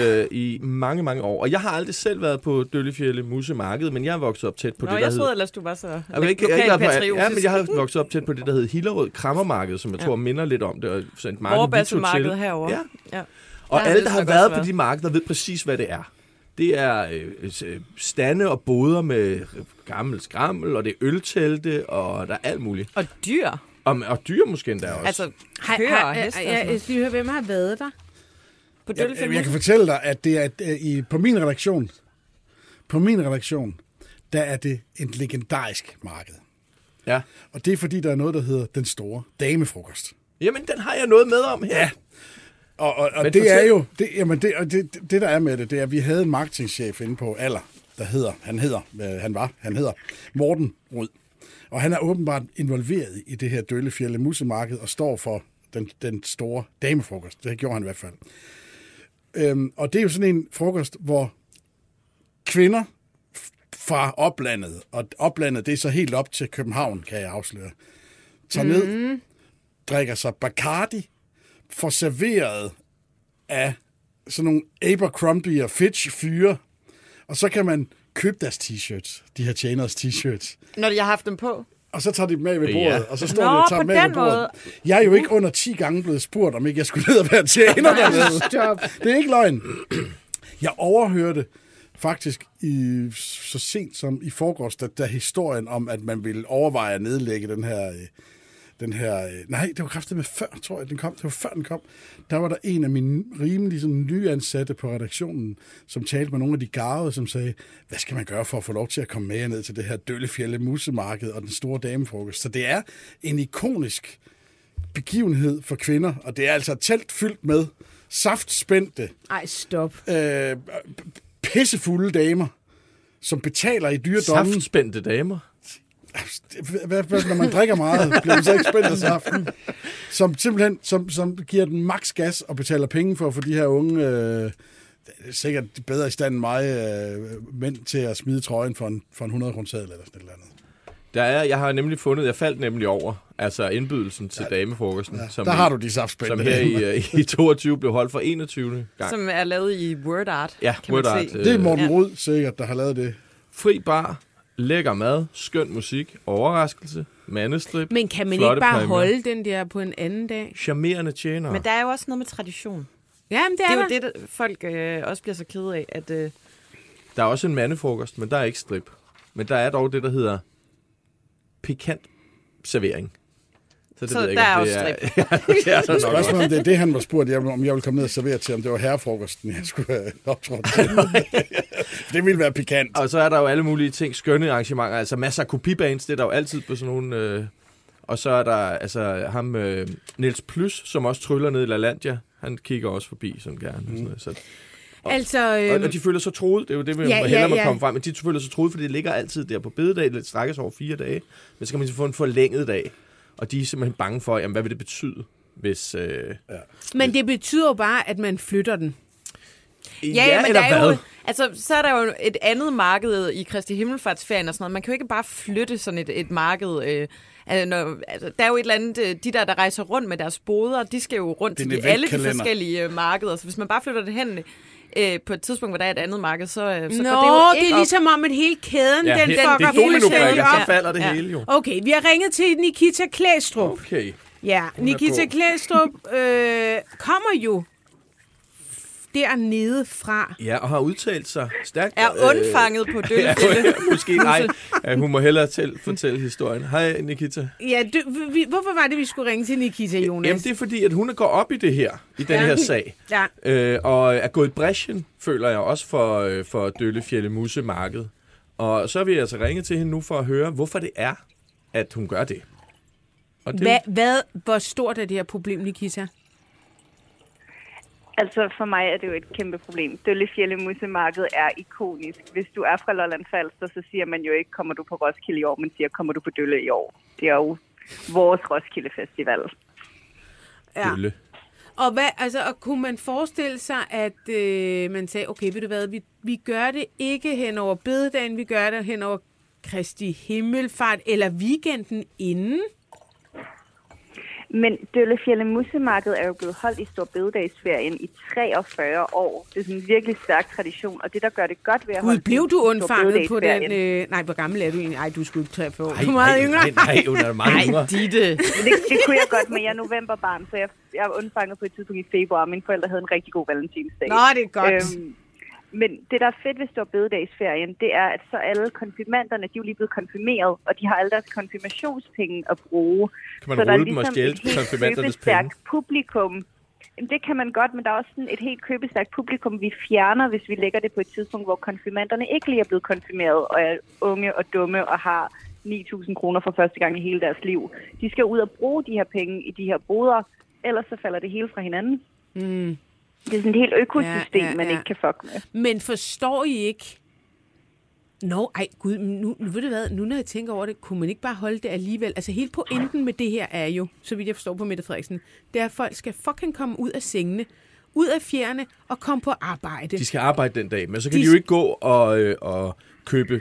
i, øh, i mange, mange år. Og jeg har aldrig selv været på Døllefjælde Muse Marked, men jeg er vokset op tæt på Nå, det, der jeg troede ellers, du var så Jeg, ikke, jeg, på, lokalpatriotisk. ja, men jeg har vokset op tæt på det, der hed Hillerød Krammermarked, som jeg tror minder lidt om det. Og så et marked, vi tog Overbassemarkedet til. herovre. Ja. ja. Og alle, der har jeg været på de markeder, ved præcis, hvad det er. Det er øh, øh, stande og boder med gammel skrammel, og det er øltelte, og der er alt muligt. Og dyr. Og, og dyr måske endda også. Altså, Har, køer har, og heste jeg skal lige høre, hvem har været der? På Jeg, Døllefjælde jeg kan fortælle dig, at det er et, øh, i, på min redaktion, på min redaktion, der er det et legendarisk marked. ja. Og det er fordi, der er noget, der hedder den store damefrokost. Jamen, den har jeg noget med om her. Ja. Og, og, og Men det er jo, det, jamen det, og det, det, der er med det, det er, at vi havde en marketingchef inde på Aller, der hedder, han hedder, øh, han var, han hedder Morten Rød. Og han er åbenbart involveret i det her Døllefjælde Musemarked og står for den, den store damefrokost. Det gjorde han i hvert fald. Øhm, og det er jo sådan en frokost, hvor kvinder fra oplandet, og oplandet det er så helt op til København, kan jeg afsløre, tager mm. ned, drikker sig Bacardi, får serveret af sådan nogle Abercrombie og Fitch fyre, og så kan man købe deres t-shirts, de her tjeners t-shirts. Når jeg har haft dem på. Og så tager de dem med ved bordet, Ja. og så står Nå, de og tager dem med ved bordet. måde. Jeg er jo ikke under 10 gange blevet spurgt, om ikke jeg skulle ned og være tjener dernede. Stop. Det er ikke løgn. Jeg overhørte faktisk i, så sent som i forgårs, da, da historien om, at man ville overveje at nedlægge den her... Den her øh, nej, det var kraftigt med før, tror jeg, den kom. Det var før den kom. Der var der en af mine rimelig sådan, nyansatte på redaktionen, som talte med nogle af de garvede, som sagde, hvad skal man gøre for at få lov til at komme med ned til det her Døllefjælde Musemarked og den store damefrokost? Så det er en ikonisk begivenhed for kvinder, og det er altså et telt fyldt med saftspændte, Ej, stop. øh, pissefulde damer, som betaler i dyre domme. Saftspændte damer. Hvad, hvad, når man drikker meget, bliver man så ikke spændt af saften. Som simpelthen som, som giver den maks gas og betaler penge for at få de her unge, øh, sikkert bedre i stand end mig, øh, mænd til at smide trøjen for en, for en 100 kroner eller sådan et eller andet. Der er, jeg har nemlig fundet, jeg faldt nemlig over, altså indbydelsen til ja, damefrokosten, Ja, som, der har du de saftspændte. som her i, øh, i 22 blev holdt for 21. gang. Som er lavet i word art, Ja, kan man word art, se. øh, Det er Morten Ja. Rud sikkert, der har lavet det. Fri bar, lækker mad, skøn musik, overraskelse, mandestrip, Men kan man ikke bare præmier. holde den der på en anden dag? charmerende tjenere. Men der er jo også noget med tradition. Jamen, det Det er, er jo det, der folk øh, også bliver så kede af, at... Øh, Der er også en mandefrokost, men der er ikke strip. Men der er dog det, der hedder pikant servering. Det Så ved jeg der er også ja, det er der nok Spørgsmålet også. om det er det, han var spurgt, om om jeg ville komme ned og servere til, om det var herrefrokosten, jeg skulle have optrådt til. det ville være pikant. Og så er der jo alle mulige ting, skønne arrangementer, altså masser af kopibands, det er der jo altid på sådan nogle... Øh, og så er der altså ham, øh, Niels Plys, som også tryller ned i LaLandia. Han kigger også forbi sådan gerne. Mm. Sådan noget, så. Altså, Og, øhm, og de føler sig troet, det er jo det, vi Ja, ja, ja, hellere må ja. komme frem, men de føler sig troet, fordi det ligger altid der på bededag, det strækkes over fire dage, men så kan man så få en forlænget dag, og de er simpelthen bange for, jamen, hvad vil det betyde, hvis... Øh, men det betyder jo bare, at man flytter den. ja, men eller der er hvad? jo, altså, så er der jo et andet marked i Kristi Himmelfartsferien og sådan noget. Man kan jo ikke bare flytte sådan et, et marked... Øh, altså, når, altså, der er jo et eller andet, øh, de der, der rejser rundt med deres boder, de skal jo rundt til de, alle de forskellige øh, markeder. Så hvis man bare flytter det hen øh, på et tidspunkt, hvor der er et andet marked, så, øh, så Nå, går det jo det ikke er op. ligesom om, at hele kæden, Ja, den he- fucker det fuldstændig dominobrikker, op. så falder det Ja. hele jo. Okay, vi har ringet til Nikita Klæstrup. Okay. Ja, Nikita. Klæstrup øh, kommer jo dernede fra. Ja, og har udtalt sig stærkt. Er undfanget på Ja, Døllefjælde. måske nej. Ja, hun må hellere til, fortælle historien. Hej, Nikita. Ja, du, vi, hvorfor var det, vi skulle ringe til Nikita, Jonas? Jamen, det er fordi, at hun er gået op i det her, i den Ja. her sag. Ja. Øh, og er gået i bræschen, føler jeg også, for, øh, for Døllefjælde Musemarked. Og så vil jeg altså ringe til hende nu for at høre, hvorfor det er, at hun gør det. Og det Hvad, hvad, hvor stort er det her problem, Nikita? Altså for mig er det jo et kæmpe problem. Døllefjælde Musemarked er ikonisk. Hvis du er fra Lolland Falster, så siger man jo ikke, kommer du på Roskilde i år, men siger, kommer du på Dølle i år. Det er jo vores Roskilde Festival. Ja. Dølle. Og, hvad, altså, og kunne man forestille sig, at øh, man sagde, okay, ved du hvad, vi, vi gør det ikke hen over bededagen, vi gør det hen over Kristi Himmelfart, eller weekenden inden? Men Døllefjælde Musemarked er jo blevet holdt i Stor Bededagsferien i 43 år. Det er sådan en virkelig stærk tradition, og det, der gør det godt ved at Gud, holde blev du undfanget på den... Øh, nej, hvor gammel er du egentlig? Nej, du skulle ikke 43 år. Ej, Du er meget ej, yngre. Nej, nej, hun er meget yngre. Ej, Ditte. Men det, det kunne jeg godt, men jeg er novemberbarn, så jeg, jeg er undfanget på et tidspunkt i februar. Mine forældre havde en rigtig god valentinsdag. Nå, det er godt. Øhm, men det, der er fedt ved Stor Bededagsferien, det er, at så alle konfirmanderne, de er jo lige blevet konfirmeret, og de har alle deres konfirmationspenge at bruge. Kan man så der er rulle dem og ligesom stjæle et helt konfirmandernes penge? publikum. Jamen, det kan man godt, men der er også sådan et helt købestærkt publikum, vi fjerner, hvis vi lægger det på et tidspunkt, hvor konfirmanderne ikke lige er blevet konfirmeret, og er unge og dumme og har 9.000 kroner for første gang i hele deres liv. De skal ud og bruge de her penge i de her boder, ellers så falder det hele fra hinanden. Mm. Det er sådan et helt økosystem, Ja, ja, man ja. ikke kan fuck med. Men forstår I ikke... Nå, ej, gud, nu, nu ved du hvad, nu når jeg tænker over det, kunne man ikke bare holde det alligevel? Altså hele pointen med det her er jo, så vidt jeg forstår på Mette Frederiksen, det er, at folk skal fucking komme ud af sengene, ud af fjerne og komme på arbejde. De skal arbejde den dag, men så kan De de, jo ikke gå og, øh, og købe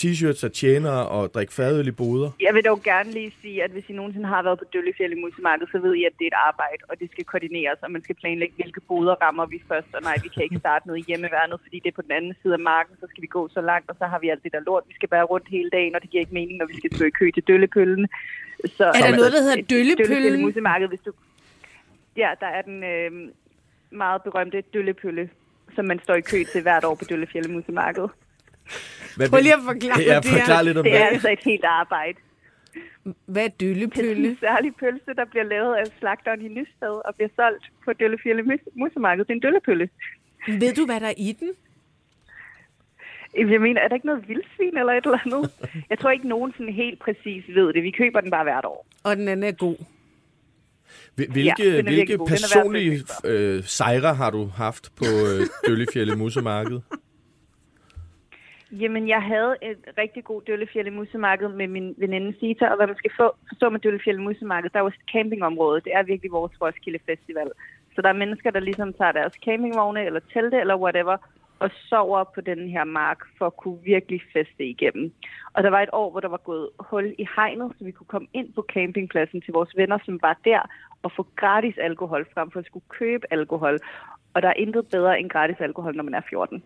t-shirts og tjener og drikke fadøl i boder. Jeg vil dog gerne lige sige, at hvis I nogensinde har været på Døllefjeld i Musemarkedet, så ved I, at det er et arbejde, og det skal koordineres, og man skal planlægge, hvilke boder rammer vi først. Og nej, vi kan ikke starte noget i hjemmeværnet, fordi det er på den anden side af marken, så skal vi gå så langt, og så har vi alt det der lort. Vi skal bare rundt hele dagen, og det giver ikke mening, når vi skal stå i kø til Døllepøllen. Så, Er der noget, der hedder Døllepøllen? Døllefjeld Musemarked, hvis du... Ja, der er den øh, meget berømte Døllepølle, som man står i kø til hvert år på Døllefjeld Musemarked. Hvad, Prøv lige at forklare, ja, det er. forklar lidt om Det er det. altså et helt arbejde. Hvad er Det er døllepølle? en særlig pølse, der bliver lavet af slagteren i Nysted og bliver solgt på Døllefjælde Mus- Musemarked. Det er en døllepølle. Ved du, hvad der er i den? Jeg mener, er der ikke noget vildsvin eller et eller andet? Jeg tror ikke, nogen sådan helt præcis ved det. Vi køber den bare hvert år. Og den anden er god. Hvilke, Ja, er hvilke er at personlige øh, sejre har du haft på øh, Døllefjælde Musemarked? Jamen, jeg havde et rigtig god Døllefjælde Musemarked med min veninde Sita, og hvad man skal få, forstå med Døllefjælde Musemarked, der er jo et campingområde. Det er virkelig vores Roskilde Festival. Så der er mennesker, der ligesom tager deres campingvogne eller telte eller whatever, og sover på den her mark for at kunne virkelig feste igennem. Og der var et år, hvor der var gået hul i hegnet, så vi kunne komme ind på campingpladsen til vores venner, som var der, og få gratis alkohol frem for at skulle købe alkohol. Og der er intet bedre end gratis alkohol, når man er 14.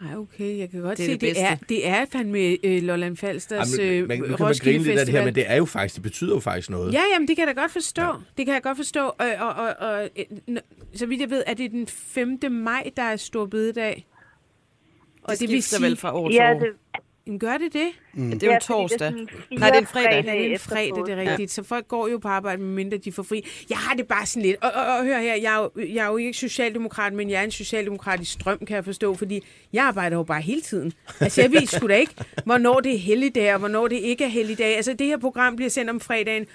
Ej, okay, jeg kan godt Det er se, det det, er, det er fandme øh, Lolland Falsters Ej, øh, men, man, nu kan man grine lidt af det her, men det er jo faktisk, det betyder jo faktisk noget. Ja, jamen, det kan jeg da godt forstå. Ja. Det kan jeg godt forstå. Og, og, og, og øh, så vidt jeg ved, er det den 5. maj, der er stor bededag. Og Det, det, det vil sige, vel fra år til Ja, år. det, Jamen, gør det det? Mm. Det er jo en fordi torsdag. sådan fire Nej, det er en fredag. Ja, det er en fredag, det er rigtigt. Så folk går jo på arbejde, medmindre de får fri. Jeg har det bare sådan lidt. Og, og, og hør her, jeg er, jo, jeg er jo ikke socialdemokrat, men jeg er en socialdemokratisk strøm, kan jeg forstå, fordi jeg arbejder jo bare hele tiden. Altså, jeg ved sgu da ikke, hvornår det er helligdag, og hvornår det ikke er helligdag. Altså, det her program bliver sendt om fredagen.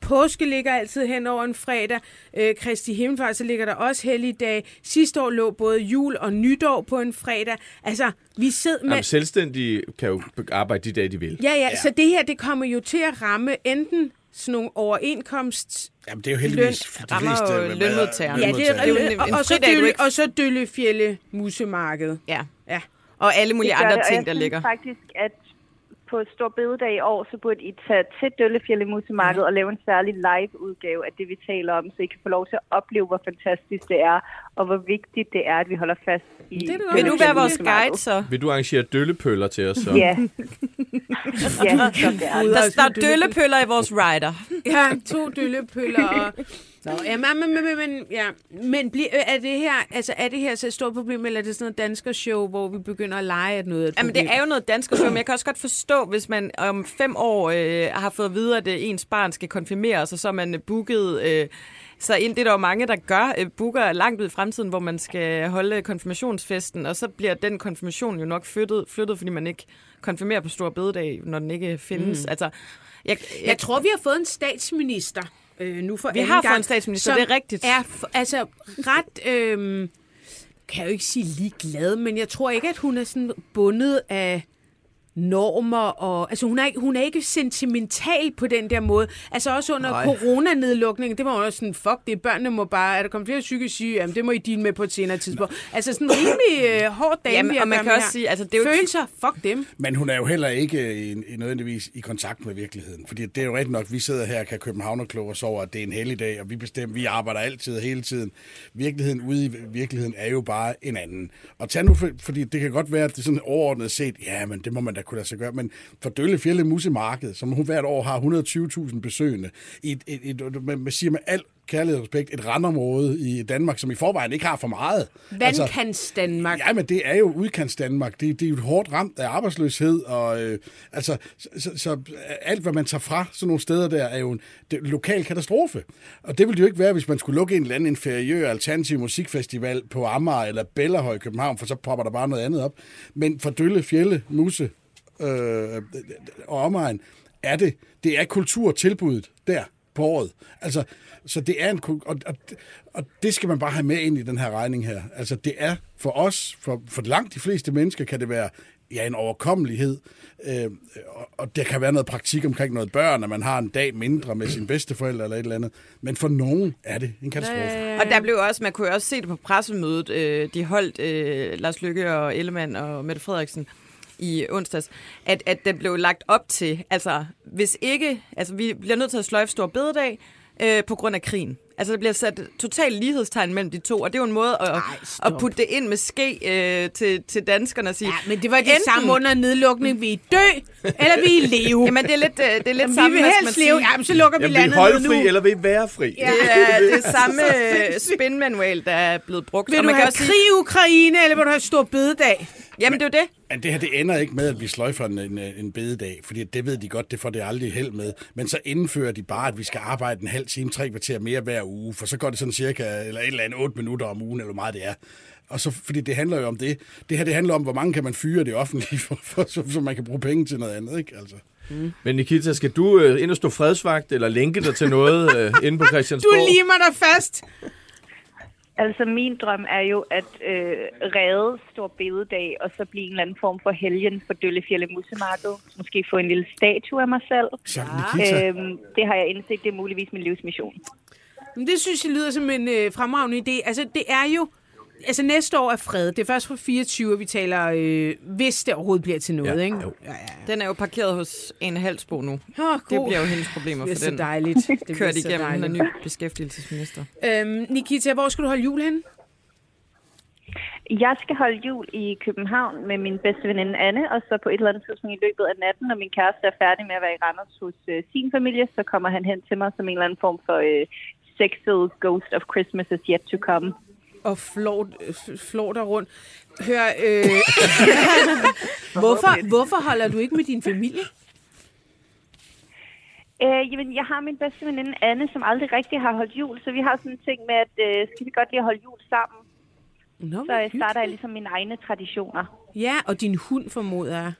Påske ligger altid hen over en fredag. Øh, Kristi Himmelfart, så ligger der også helligdag. Sidste år lå både jul og nytår på en fredag. Altså, vi sidder med... Jamen, selvstændige kan jo arbejde de dage, de vil. Ja, ja, så det her, det kommer jo til at ramme enten sådan nogle overenkomst... Jamen, det er jo heldigvis for de fleste... hvad- lønmodtagerne. Ja, det er, Det er jo en- og, en og, så Dølle, og så Døllefjælde Musemarked. Ja. Ja. Og alle mulige Det gør andre ting, der ligger. faktisk, at på Stor Bededag i år, så burde I tage til Døllefjælde Musemarked og lave en særlig live-udgave af det, vi taler om, så I kan få lov til at opleve, hvor fantastisk det er, og hvor vigtigt det er, at vi holder fast i Det er. Vil du være vores guide så? Vil du arrangere døllepøller til os så? Ja. ja, så det er. Der står døllepøller i vores rider. Ja, to døllepøller og... Nå, ja, men, men, men, men, ja. men bliver, er det her, altså er det her så et stort problem, eller er det sådan noget dansker show, hvor vi begynder at lege, at noget er et Jamen, problem? det er jo noget dansk show, men jeg kan også godt forstå, hvis man om fem år øh, har fået at vide, at øh, ens barn skal konfirmeres, og så er man øh, booket øh, så ind. Det er der jo mange, der gør. Øh, booker langt ud i fremtiden, hvor man skal holde konfirmationsfesten, og så bliver den konfirmation jo nok flyttet, flyttet fordi man ikke konfirmerer på Stor Bededag, når den ikke findes. Mm. Altså, jeg, jeg, Jeg tror, vi har fået en statsminister øh, nu for Vi har fået en statsminister, det er rigtigt. er f- altså ret... Øh, kan jeg jo ikke sige ligeglad, men jeg tror ikke, at hun er sådan bundet af normer, og altså hun er, ikke, hun er ikke sentimental på den der måde. Altså også under Nej. coronanedlukningen, det var også sådan, fuck det, børnene må bare, er der kommet flere psykisk syge, jamen det må I deal med på et senere tidspunkt. Altså sådan en rimelig øh, hård dame, Jamen, og man kan også her. sige, altså, det er jo Følelser, fuck dem. Men hun er jo heller ikke i, i nødvendigvis i kontakt med virkeligheden. Fordi det er jo rigtigt nok, vi sidder her og kan københavnerkloge os over, at det er en hellig dag, og vi bestemmer, vi arbejder altid og hele tiden. Virkeligheden ude i virkeligheden er jo bare en anden. Og tag nu, for, fordi det kan godt være, at det er sådan overordnet set, ja, men det må man da kunne lade sig gøre. Men for Dølle Fjelle Musemarked, som hun hvert år har 120.000 besøgende, et, et, et, et, man siger med al kærlighed og respekt, et randområde i Danmark, som i forvejen ikke har for meget. Vandkants Danmark. Ja, men det er jo udkants Danmark. Det, det er jo hårdt ramt af arbejdsløshed, og øh, altså, så, så, alt, hvad man tager fra sådan nogle steder der, er jo en det, lokal katastrofe. Og det ville det jo ikke være, hvis man skulle lukke en eller anden inferiør alternativ musikfestival på Amager eller Bellerhøj i København, for så popper der bare noget andet op. Men for Dølle, Fjelle, Muse øh, og omegn er det, det er kulturtilbuddet der på året. Altså, så det er en, og, og, og det skal man bare have med ind i den her regning her. Altså, det er for os, for, for langt de fleste mennesker, kan det være ja, en overkommelighed, øh, og, og der kan være noget praktik omkring noget børn, at man har en dag mindre med sine bedsteforældre eller et eller andet. Men for nogen er det en katastrofe. Og der blev også, man kunne jo også se det på pressemødet, øh, de holdt øh, Lars Lykke og Ellemann og Mette Frederiksen i onsdags, at, at der blev lagt op til, altså hvis ikke, altså vi bliver nødt til at sløjfe stor bededag øh, på grund af krigen. Altså der bliver sat total lighedstegn mellem de to, og det er jo en måde at, Ej, at putte det ind med ske øh, til, til danskerne og sige, Ja, men det var det enten- samme under nedlukning. Vi er dø, eller vi er leve. Jamen det er lidt, øh, det er lidt Jamen, samme, vi vil helst sige. leve. Jamen, så lukker vi Jamen, vil I landet holde ned fri, nu. eller vil I være fri? Det er det samme øh, spinmanual, der er blevet brugt. Vil Og du man kan have også sige- krig i Ukraine, eller vil du have stor bededag? Jamen det er jo det. Men det her, det ender ikke med, at vi sløjfer en, en, en bededag, fordi det ved de godt, det får det aldrig held med. Men så indfører de bare, at vi skal arbejde en halv time, tre kvarter mere hver uge, for så går det sådan cirka, eller et eller andet, otte minutter om ugen, eller hvor meget det er. Og så, fordi det handler jo om det. Det her, det handler om, hvor mange kan man fyre det offentlige, for, for, så, så man kan bruge penge til noget andet, ikke? Altså. Men Nikita, skal du øh, ind og stå fredsvagt, eller lænke dig til noget øh, inde på Du Christiansborg? limer dig fast. Altså, min drøm er jo at øh, redde Stor Bededag, og så blive en eller anden form for helgen for Døllefjælde Musemarked. Måske få en lille statue af mig selv. Nikita, Øhm, det har jeg indset, det er muligvis min livsmission. Men det synes jeg lyder som en øh, fremragende idé. Altså, det er jo altså næste år er fred. Det er først fra 24, vi taler, øh, hvis det overhovedet bliver til noget, Ja, ikke? jo. Ja, ja. Den er jo parkeret hos Ane Halsbo nu. Oh, Det bliver jo hendes problemer det for er så den. dejligt. Det bliver Kørt så igennem, dejligt. ny beskæftigelsesminister. Øhm, Nikita, hvor skal du holde jul hen? Jeg skal holde jul i København med min bedste veninde Anne, og så på et eller andet tidspunkt i løbet af natten, når min kæreste er færdig med at være i Randers hos øh, sin familie, så kommer han hen til mig som en eller anden form for øh, sexet Ghost of Christmas is yet to come. Og flår, øh, flår dig rundt. Hør, øh, hvorfor, hvorfor holder du ikke med din familie? Øh, jamen, jeg har min bedste veninde Anne, som aldrig rigtig har holdt jul, så vi har sådan en ting med, at øh, skal vi godt lige holde jul sammen, Nå, så øh, starter jeg ligesom mine egne traditioner. Ja, og din hund formoder jeg.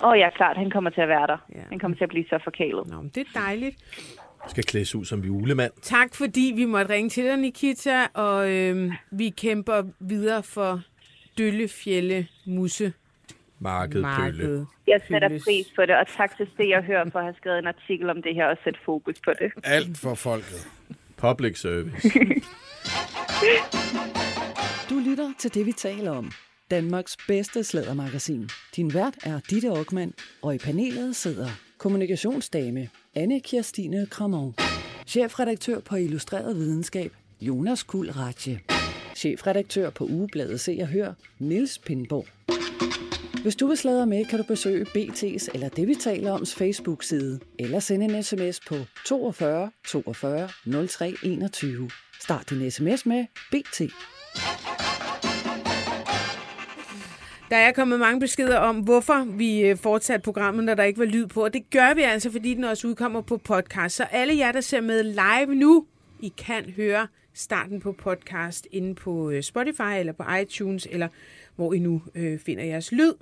Og ja, klart, han kommer til at være der. Ja. Han kommer til at blive så forkælet. Nå, men det er dejligt. Skal klædes ud som julemand. Tak fordi vi måtte ringe til dig, Nikita, og øh, vi kæmper videre for Døllefjælde Musse Marked, Pølle. Marked. Jeg sætter pris på det, og tak til Se og Hør for at have skrevet en artikel om det her og sætte fokus på det. Alt for folket. Public service. Du lytter til det, vi taler om. Danmarks bedste slædermagasin. Din vært er Ditte Aukmann, og i panelet sidder kommunikationsdame Anne Kirstine Kramon, chefredaktør på Illustreret Videnskab Jonas Kuld Ratje, chefredaktør på Ugebladet Se og Hør Niels Pindborg. Hvis du vil sladre med, kan du besøge BT's eller det, vi taler oms Facebook-side, eller sende en sms på 42 42 03 21. Start din sms med BT. Der er kommet mange beskeder om, hvorfor vi øh, fortsatte programmet, når der ikke var lyd på. Og det gør vi altså, fordi den også udkommer på podcast. Så alle jer, der ser med live nu, I kan høre starten på podcast inde på øh, Spotify eller på iTunes, eller hvor I nu øh, finder jeres lyd.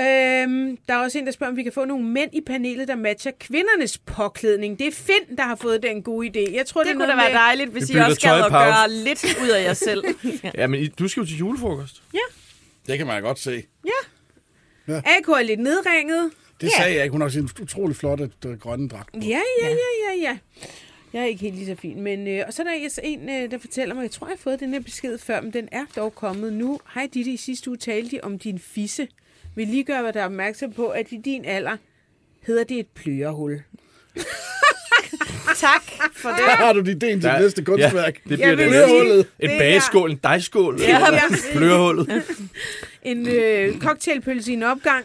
Øhm, der er også en, der spørger, om vi kan få nogle mænd i panelet, der matcher kvindernes påklædning. Det er Finn, der har fået den gode idé. Jeg tror, det, Det kunne da være med- dejligt, hvis Vi I også gad at gøre lidt ud af jer selv. ja, men du skal jo til julefrokost. Det kan man godt se. AK er lidt nedringet. Det sagde jeg ikke. Hun har sin utrolig flotte øh, grønne dragt. på. Ja, ja, ja, ja, ja. Jeg er ikke helt lige så fin. Men, øh, og så er der en, øh, der fortæller mig, jeg tror, jeg har fået den her besked før, men den er dog kommet nu. Hej Ditte, i sidste uge talte de om din fisse. Vil lige gøre dig opmærksom på, at i din alder hedder det et plørehul. tak for det. Der har du din idé til det næste kunstværk. Ja, det Jeg bliver det. sige, Plørehullet. En det bageskål, en dejskål. Ja, eller ja. Plørehullet. En øh, cocktailpølse i en opgang.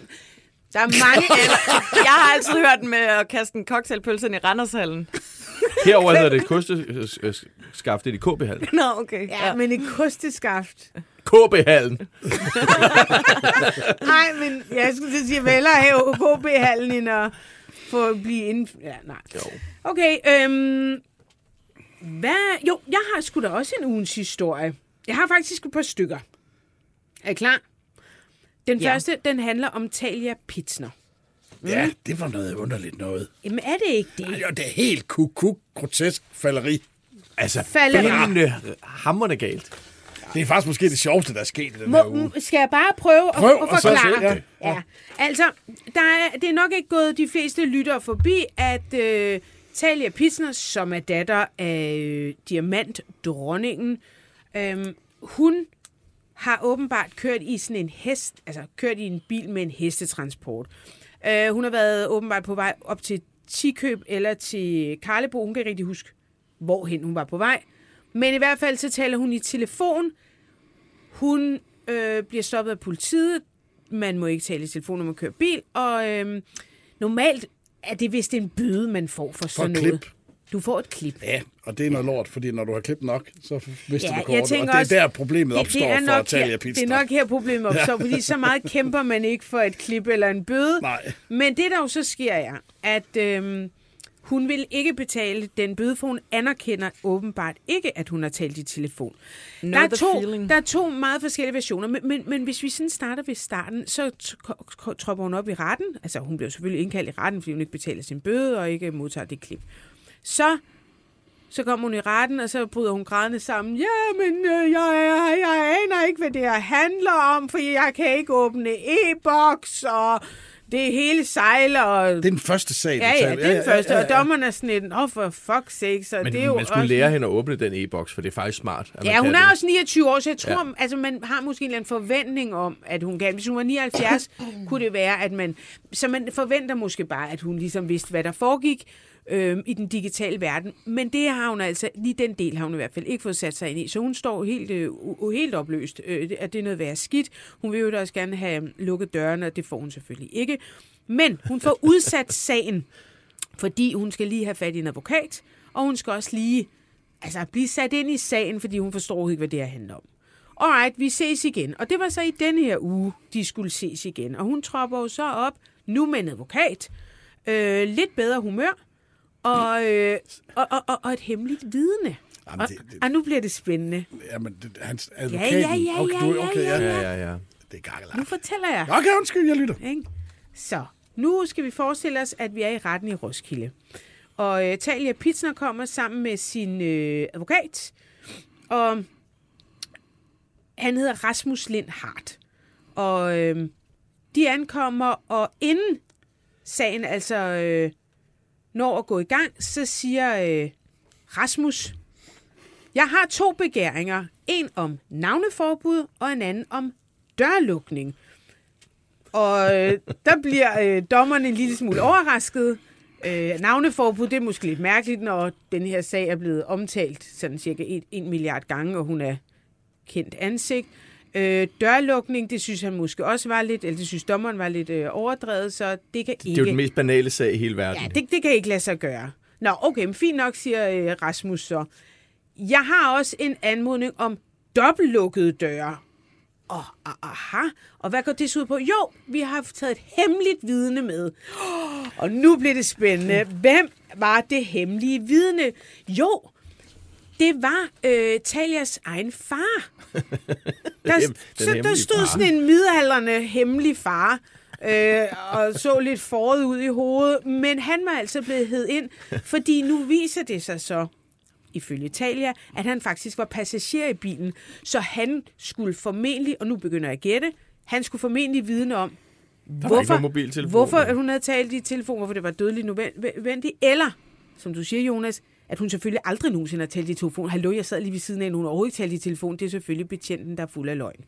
Der er mange alder. Jeg har altid hørt med at kaste en cocktailpølse ind i Randershallen. Herover hedder det kosteskaft i KB-hallen. Nå, okay. Ja, men et kosteskaft. KB-hallen. Nej, men jeg skulle til at sige, vel at have KB-hallen end at få at blive inden... Ja, nej. Jo. Okay, øhm... Hvad? Jo, jeg har sgu da også en ugens historie. Jeg har faktisk et par stykker. Er I klar? Den Ja. første, den handler om Talia Pitsner. Ja, det var noget underligt noget. Jamen, er det ikke det? Ej, det er helt kuk-kuk grotesk falleri. Altså, Falder- benene hammerne galt. Det er faktisk måske det sjoveste, der er sket i den Må, her uge. skal jeg bare prøve at, Prøv, at og så forklare? se. Ja. ja. Altså, der er, det er nok ikke gået de fleste lyttere forbi, at øh, Talia Pitsner, som er datter af øh, diamantdronningen, øh, hun har åbenbart kørt i sådan en hest, altså kørt i en bil med en hestetransport. Øh, hun har været åbenbart på vej op til Tikøb eller til Karlebo. Hun kan ikke rigtig huske, hvorhen hun var på vej. Men i hvert fald så taler hun i telefon. Hun øh, bliver stoppet af politiet. Man må ikke tale i telefon, når man kører bil. Og øh, normalt er det vist en bøde, man får for sådan et noget. klip. Du får et klip. Ja, og det er noget lort, fordi når du har klippet nok, så mister Ja, du jeg kortet. Og det er der, problemet opstår det er for nok Talia her, Pitsner. Det er nok her, problemet opstår, fordi så meget kæmper man ikke for et klip eller en bøde. Nej. Men det, der jo så sker, er, at øhm, hun vil ikke betale den bøde, for hun anerkender åbenbart ikke, at hun har talt i telefon. Der er, to, feeling. der er to meget forskellige versioner, men, men, men hvis vi sådan starter ved starten, så tropper hun op i retten. Altså, hun bliver selvfølgelig indkaldt i retten, fordi hun ikke betaler sin bøde og ikke modtager det klip. Så så kommer hun i retten, og så bryder hun grædende sammen. Ja, men øh, jeg, jeg, jeg aner ikke, hvad det her handler om, for jeg kan ikke åbne e-boks, og det hele sejler, og... Det er den første sag, Ja, ja, det er den første, og dommeren er sådan lidt, åh, oh, for fuck's sake, så Men det er jo man skulle også... lære hende at åbne den e-boks, for det er faktisk smart. At Ja, hun det. er også 29 år, så jeg tror, ja. altså man har måske en eller anden forventning om, at hun kan. Hvis hun var 79, kunne det være, at man... Så man forventer måske bare, at hun ligesom vidste, hvad der foregik øh, i den digitale verden. Men det har hun altså, lige den del har hun i hvert fald ikke fået sat sig ind i. Så hun står helt, øh, helt opløst, øh, at det er noget værd skidt. Hun vil jo da også gerne have lukket dørene, og det får hun selvfølgelig ikke. Men hun får udsat sagen, fordi hun skal lige have fat i en advokat, og hun skal også lige altså, blive sat ind i sagen, fordi hun forstår ikke, hvad det her handler om. Alright, vi ses igen. Og det var så i denne her uge, de skulle ses igen. Og hun tropper jo så op, nu med en advokat, øh, lidt bedre humør, og, øh, og, og, og, og et hemmeligt vidne. Jamen, Og, det- det- og nu bliver det spændende. Jamen, det, hans Ja, advokaten... ja, ja, okay, ja, du- ja, okay, ja, Ja, ja, ja. Det er gakkelak. Nu fortæller jeg. Okay, undskyld, jeg lytter. Ikke? Så, nu skal vi forestille os, at vi er i retten i Roskilde. Og øh, Talia Pitsner kommer sammen med sin øh, advokat, og han hedder Rasmus Lind Hart. Og øh, de ankommer, og inden sagen altså øh, når at gå i gang, så siger øh, Rasmus, jeg har to begæringer. En om navneforbud, og en anden om dørlukning. Og øh, der bliver øh, dommerne en lille smule overrasket. Øh, navneforbud, det er måske lidt mærkeligt, når den her sag er blevet omtalt sådan cirka 1 milliard gange, og hun er kendt ansigt. Øh, dørlukning, det synes han måske også var lidt, eller det synes dommeren var lidt øh, overdrevet, så det kan Det er ikke... jo den mest banale sag i hele verden. Ja, det, det kan ikke lade sig gøre. Nå, okay, men fint nok, siger øh, Rasmus så. Jeg har også en anmodning om dobbeltlukkede døre. Åh, oh, aha. Og hvad går det så ud på? Jo, vi har taget et hemmeligt vidne med. Oh, og nu bliver det spændende. Hvem var det hemmelige vidne? Jo, det var øh, Talias egen far. Der, Den så der stod far. sådan en midaldrende hemmelig far, øh, og så lidt foråret ud i hovedet, men han var altså blevet hed ind, fordi nu viser det sig så, ifølge Talia, at han faktisk var passager i bilen, så han skulle formentlig, og nu begynder jeg at gætte, han skulle formentlig vidne om, Der mobiltelefon. hvorfor hun havde talt i telefon, hvorfor det var dødeligt nødvendigt, eller, som du siger, Jonas, at hun selvfølgelig aldrig nogensinde har talt i telefon. Hallo, jeg sad lige ved siden af, hun overhovedet ikke talte i telefon. Det er selvfølgelig betjenten, der er fuld af løgn.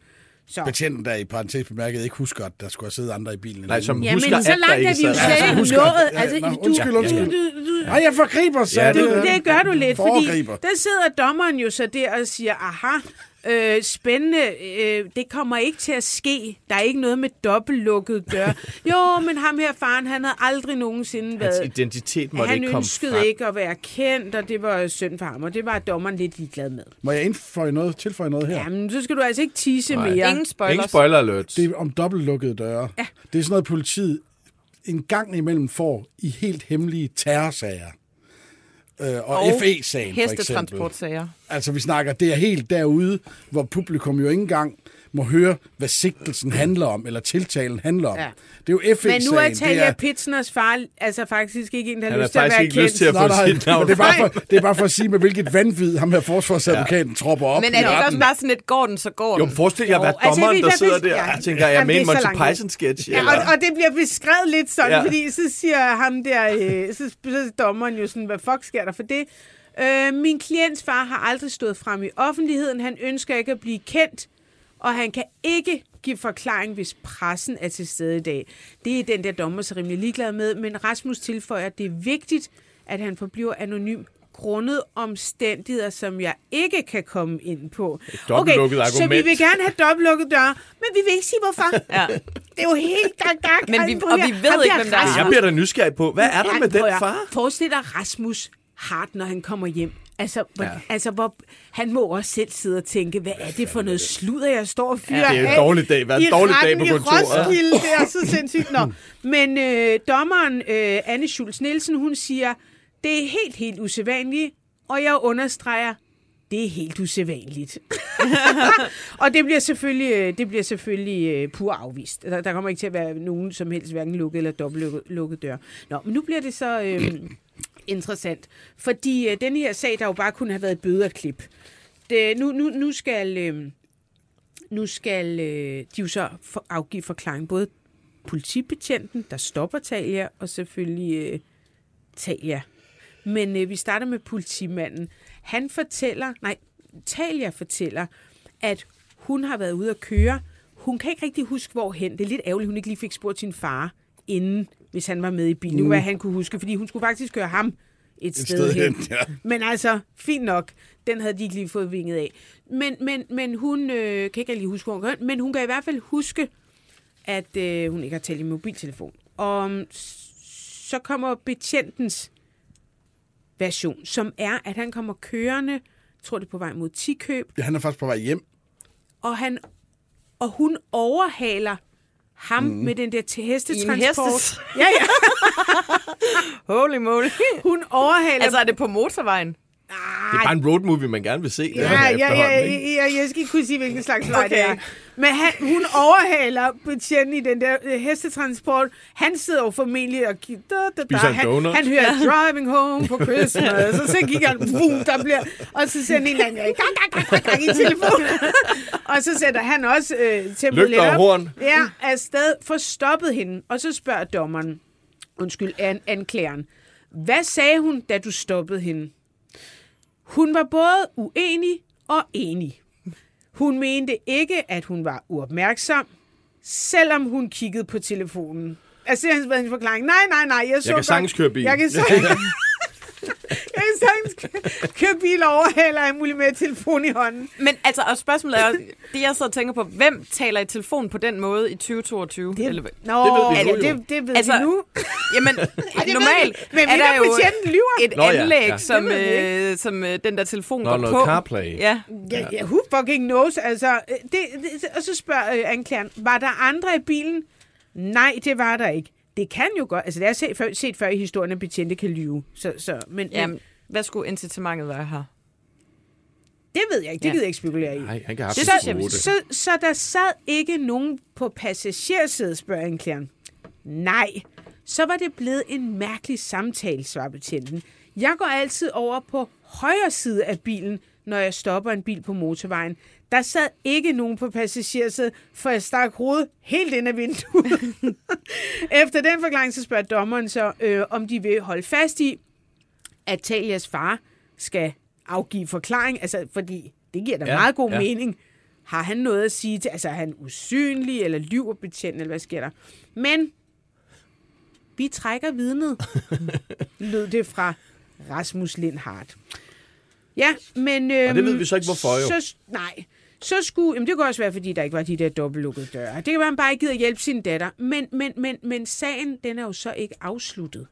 Så. Betjenten, der i parentes bemærket ikke husker, at der skulle have siddet andre i bilen. Nej, som Ja, husker, men så langt er vi jo slet ikke nået. Altså, nå, du, undskyld, undskyld. Du, du, du, Nej, jeg forgriber, så Ja, det- det, det gør du lidt, fordi der sidder dommeren jo så der og siger, aha, øh, spændende, øh, det kommer ikke til at ske. Der er ikke noget med dobbeltlukket dør. Jo, men ham her faren, han havde aldrig nogensinde Hans været... identitet måtte Han ikke komme ønskede frem. ikke at være kendt, og det var synd for ham, og det var dommeren lidt ligeglad med. Må jeg indføje noget, tilføje noget her? Jamen, så skal du altså ikke tisse Nej. mere. Ingen spoilers. Ingen spoiler alerts. Det er om dobbeltlukkede døre. Ja. Det er sådan noget, politiet en gang imellem får i helt hemmelige terrorsager. Øh, og, og FE-sagen for eksempel. Hestetransportsager. Altså vi snakker, det er helt derude, hvor publikum jo ikke engang må høre, hvad sigtelsen handler om, eller tiltalen handler om. Ja. Det er jo FE-sagen. Men nu er Talia Pitsners far altså faktisk ikke en, der har lyst til at være ikke kendt. lyst til at få nej, sit navn det er, bare for, det er bare for at sige, med hvilket vanvid ham her forsvarsadvokaten ja. tropper op Men er det ikke også bare sådan et, går den, så går den? Jo, forestil jer, Jo, hvad altså, dommeren, i der sidder der, ja. ja. tænker, jeg er er så Monty. Python-sketch. Ja, og, og det bliver beskrevet lidt sådan, ja. Fordi så siger ham der, øh, så, så er dommeren jo sådan, hvad fuck sker der for det? Øh, min klients far har aldrig stået frem i offentligheden. Han ønsker ikke at blive kendt, og han kan ikke give forklaring, hvis pressen er til stede i dag. Det er den der dommer så rimelig ligeglad med, men Rasmus tilføjer, at det er vigtigt, at han forbliver anonym grundet omstændigheder, som jeg ikke kan komme ind på. dobbeltlukket så vi argument. vil gerne have dobbeltlukket døre, men vi vil ikke sige, hvorfor. Ja. Det er jo helt gak, gak. Men vi- og vi ved Ham ikke, hvem der er. Jeg bliver da nysgerrig på, hvad er der Ja, med den far? Forestil dig Rasmus Hart, når han kommer hjem. Altså, hvor, Ja. altså hvor, han må også selv sidde og tænke, hvad er det for noget sludder, jeg står og fyrer Ja, det er en dårlig dag. Hvad er en i dårlig dag på i kontoret? Roskilde, det er så sindssygt. Nå. Men øh, dommeren øh, Anne Schultz Nielsen, hun siger, det er helt, helt usædvanligt, og jeg understreger, det er helt usædvanligt. og det bliver selvfølgelig, øh, det bliver selvfølgelig øh, pur afvist. Der, der kommer ikke til at være nogen som helst, hverken lukket eller dobbelt lukket dør. Nå, men nu bliver det så øh, interessant. Fordi øh, den her sag, der jo bare kunne have været et bøderklip. Det, nu, nu, nu skal, øh, nu skal øh, de jo så for, afgive forklaring, både politibetjenten, der stopper Talia, og selvfølgelig øh, Talia. Men øh, vi starter med politimanden. Han fortæller, nej, Talia fortæller, at hun har været ude at køre. Hun kan ikke rigtig huske, hvorhen. Det er lidt ærgerligt, hun ikke lige fik spurgt sin far, inden, hvis han var med i bilen. Nu hvad han kunne huske, fordi hun skulle faktisk køre ham et, et sted, sted hen. hen, ja. Men altså, fint nok. Den havde de ikke lige fået vinget af. Men, men, men hun øh, kan ikke lige huske, hvor hun gør, men hun kan i hvert fald huske, at øh, hun ikke har talt i mobiltelefon. Og mm, så kommer betjentens version, som er, at han kommer kørende, tror det er på vej mod Tikøb, Ja, han er faktisk på vej hjem. og, han, og hun overhaler ham mm. med den der til hestetransport. hestes- Ja, ja. Holy moly. Hun overhaler... altså, er det på motorvejen? Det er bare en road movie, man gerne vil se. det Ja, ja, ja, ja, ja, jeg skal ikke kunne sige, hvilken slags vej det Okay. er. Men han, hun overhaler betjenten i den der øh, hestetransport. Han sidder jo formentlig og kigger. Da, da, da. Han, han hører Driving Home for Christmas. og så kigger han, vum, der bliver... Og så sender en eller anden gang, gang, gang, gang, gang, i telefonen. og så sætter han også øh, tempoet lidt op. horn. Ja, afsted får stoppet hende. Og så spørger dommeren, undskyld, an, anklageren, hvad sagde hun, da du stoppede hende? Hun var både uenig og enig. Hun mente ikke, at hun var uopmærksom, selvom hun kiggede på telefonen. Altså, det har hendes forklaring. Nej, nej, nej. Jeg, så kan godt- sagtens køre bil. Jeg kan sagtens, jeg kan sagtens køre, bil over, eller alt muligt med telefon i hånden. Men altså, og spørgsmålet er, det jeg og tænker på, hvem taler i telefon på den måde i 2022? Det, Eller, Nå, Det ved vi nu det, det ved Altså, vi nu. jamen, ved normalt. Men er der jo lyver. et Nå ja, anlæg, ja. som, øh, som øh, den der telefon Nå, går noget på. CarPlay. Ja, Ja, ja, who fucking knows? Altså, øh, det, det, og så spørger øh, anklageren, var der andre i bilen? Nej, det var der ikke. Det kan jo godt, altså det er set før, set før i historien, at betjente kan lyve. Så, så, men, ja, men hvad skulle incitamentet være her? det ved jeg ikke, det Ja. gider jeg ikke spekulere i. Nej, han kan Det Så, vi så, så der sad ikke nogen på passagersædet, spørger anklageren. Nej, så var det blevet en mærkelig samtale, svarer betjenten. Jeg går altid over på højre side af bilen, når jeg stopper en bil på motorvejen. Der sad ikke nogen på passagersædet, for jeg stak hovedet helt ind ad vinduet. Efter den forklaring, så spørger dommeren så, øh, om de vil holde fast i, at Talias far skal afgive forklaring, altså fordi det giver da Ja, meget god ja. ja. mening. Har han noget at sige til, altså er han usynlig, eller lyver betjent, eller hvad sker der? Men vi trækker vidnet, lød det fra Rasmus Lindhardt. Ja, men... Øhm, Og det ved vi så ikke, hvorfor, jo. Så, nej, så skulle... Jamen, det kunne også være, fordi der ikke var de der dobbeltlukkede døre. Det kan være, han bare ikke gider hjælpe sin datter. Men, men, men, men sagen, den er jo så ikke afsluttet.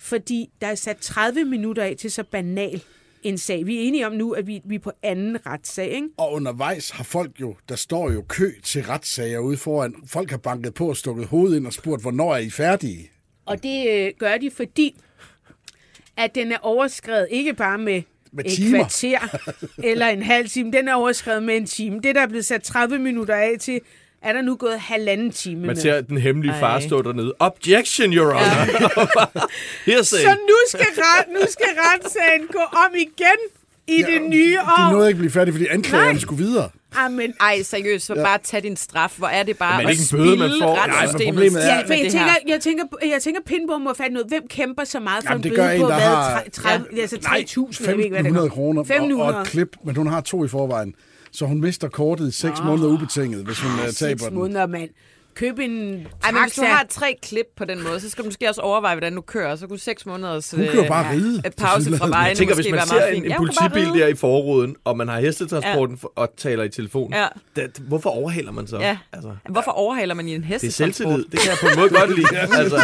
Fordi der er sat 30 minutter af til så banal en sag. Vi er enige om nu, at vi, vi er på anden retssag, ikke? Og undervejs har folk jo, der står jo kø til retssager ude foran. Folk har banket på og stukket hovedet ind og spurgt, hvornår er I færdige? Og det øh, gør de, fordi at den er overskrevet ikke bare med, Med et timer. kvarter eller en halv time. Den er overskrevet med en time. Det, der er blevet sat 30 minutter af til, er der nu gået halvanden time Man med. ser den hemmelige far Ej. stå dernede. Objection, your honor. Her Så nu skal, ret, nu skal retssagen gå om igen i ja, det nye De år. nåede ikke at blive færdige, fordi anklageren Nej. skulle videre. Amen. Ej, seriøst, så bare tag din straf. Hvor er det bare Men er det at ikke en bøde, man får? Nej, men problemet er- Ja, for jeg det tænker, jeg tænker, jeg tænker Pinbo må fatte noget. Hvem kæmper så meget for Jamen, en bøde en, på, der hvad? har- 30, ja. altså 3.000, jeg ved ikke, hvad det 1.500 går. kroner og, og 500. et klip, men hun har to i forvejen. Så hun mister kortet i seks måneder ubetinget, hvis hun uh, taber Seks den. måneder, mand. Køb en Ej, men hvis du taxa. har tre klip på den måde, så skal du måske også overveje, hvordan du kører. Så kunne seks måneders Hun kan jo bare ride. øh, pause fra vejen Jeg tænker, hvis man ser meget en, en Ja, politibil ride. der i forruden, og man har hestetransporten ja. og taler i telefon, Ja. det, hvorfor overhaler man så? Ja. Altså, Hvorfor overhaler man i en det er hestetransport? selvtillid. Det kan jeg på en måde godt lide. altså,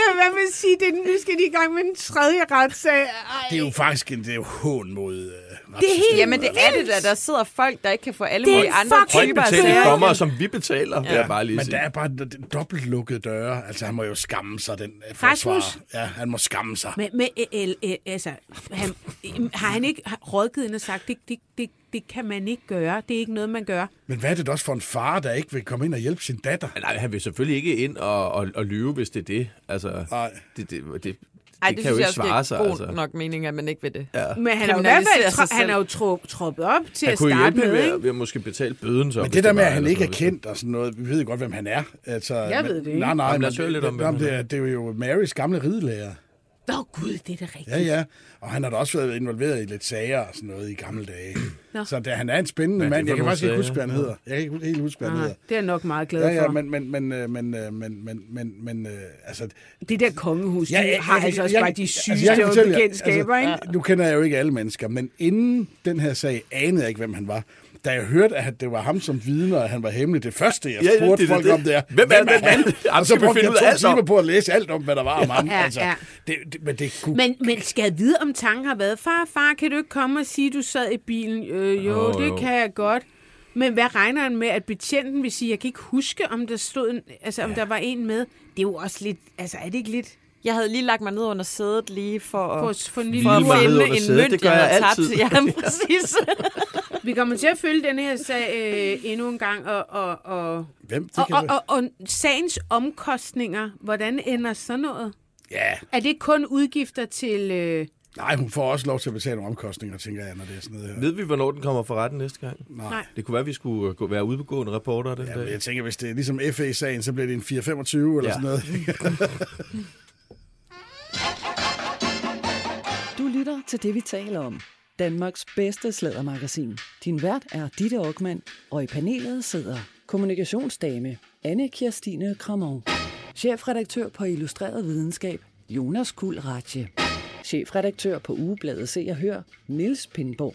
Ja, hvad vil sige, det, nu skal de i gang med den tredje retssag. Ej. Det er jo faktisk en, det er jo hån mod uh, Det er helt Jamen det er det da. Der sidder folk, der ikke kan få alle mulige andre typer af sager. dommere, som vi betaler, vil jeg bare lige Men sige. der er bare den dobbelt lukkede døre. Altså, han må jo skamme sig, den uh, forsvar. Ja, han må skamme sig. Men, men øh, øh, øh, altså, han, øh, har han ikke rådgivet og sagt, det, det, det, det kan man ikke gøre. Det er ikke noget, man gør. Men hvad er det også for en far, der ikke vil komme ind og hjælpe sin datter? Nej, han vil selvfølgelig ikke ind og, og, og lyve, hvis det er det. Altså, Nej. det, det, det, Ej, Det det, kan jo ikke svare sig, det er god altså. nok mening, at man ikke vil det. Ja. Men han er jo fald han er jo tro, troppet op til Han at kunne starte med, ikke? at, ved at måske betale bøden så. Men det der med, at han ikke er kendt og sådan noget, vi ved jo godt, hvem han er. Altså, Jeg men, ved det ikke. Nej, nej, men det, det, han er, det er jo Marys gamle ridelærer. Åh gud, det er da rigtigt. Ja, ja. Og han har da også været involveret i lidt sager og sådan noget i gamle dage. Nå. Så det, han er en spændende er det mand. for Jeg kan faktisk ikke huske, hvad han hedder. Jeg kan ikke helt huske, hvad han hedder. det er jeg nok meget glad Ja, ja, for. men, men, men, øh, men, øh, men, men, men, men, men, øh, altså... Det der kongehus, Ja, ja, har altså også bare de altså, sygeste jer, bekendtskaber, ikke? Nu kender jeg jo ikke alle mennesker, men inden den her sag anede jeg ikke, hvem han var. Da jeg hørte, at det var ham som vidne, og at han var hemmelig, det første, jeg Ja, ja, spurgte det er folk det. om, det er, Hvem er den mand? Ham Og så brugte jeg to alt timer på at læse alt om, hvad der var om ham. Ja, altså, ja. Det, det, men det kunne... Men, men skal jeg vide, om tanken har været, far, far, kan du ikke komme og sige, at du sad i bilen? Øh, jo, Åh, det jo. kan jeg godt. Men hvad regner han med, at betjenten vil sige? Jeg kan ikke huske, om der stod en, altså, om der var en med. Det er jo også lidt, altså er det ikke lidt Jeg havde lige lagt mig ned under sædet lige for for, at, for for at ned finde en sædet, det mønt, gør jeg jeg havde tabt. altid. Ja, præcis. Vi kommer til at følge den her sag øh, endnu en gang, og, og, og, Hvem? Det og, kan og, og, og sagens omkostninger, hvordan ender sådan noget? Ja, Er det kun udgifter til... Øh, nej, hun får også lov til at betale nogle omkostninger, tænker jeg, når det er sådan noget her. Ved vi, hvornår den kommer for retten næste gang? nej. Det kunne være, at vi skulle gå, være ude på gående reporter den Ja, men dag. jeg tænker, hvis det er ligesom FA-sagen, så bliver det en 425 eller Ja. sådan noget. Du lytter til det, vi taler om. Danmarks bedste slædermagasin. Din vært er Ditte Aukmann, og i panelet sidder kommunikationsdame Anne Kirstine Kramon. Chefredaktør på Illustreret Videnskab, Jonas Kuld Ratje. Chefredaktør på Ugebladet Se og Hør, Niels Pindborg.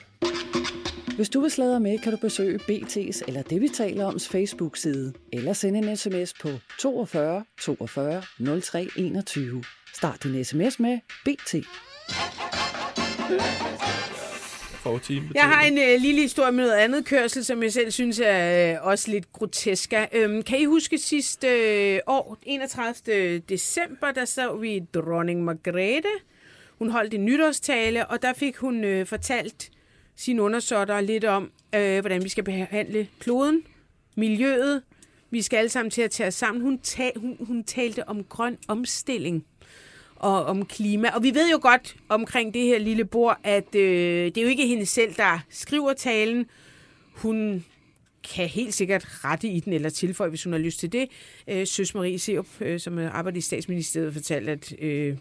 Hvis du vil sladre med, kan du besøge BT's eller det, vi taler oms Facebook-side, eller sende en sms på 42 42 03 21. Start din sms med BT. Time Jeg har en øh, lille historie med noget andet kørsel, som jeg selv synes er øh, også lidt grotesk. Øhm, kan I huske sidste øh, år, 31. december, der så vi dronning Margrethe. Hun holdt en nytårstale, og der fik hun øh, fortalt sine undersåtter lidt om, øh, hvordan vi skal behandle kloden, miljøet. Vi skal alle sammen til at tage os sammen. Hun, ta- hun, hun talte om grøn omstilling og om klima. Og vi ved jo godt omkring det her lille bord, at øh, det er jo ikke hende selv, der skriver talen. Hun kan helt sikkert rette i den, eller tilføje, hvis hun har lyst til det. Øh, Søs Marie Seup, øh, som arbejder i statsministeriet, fortalte, at øh,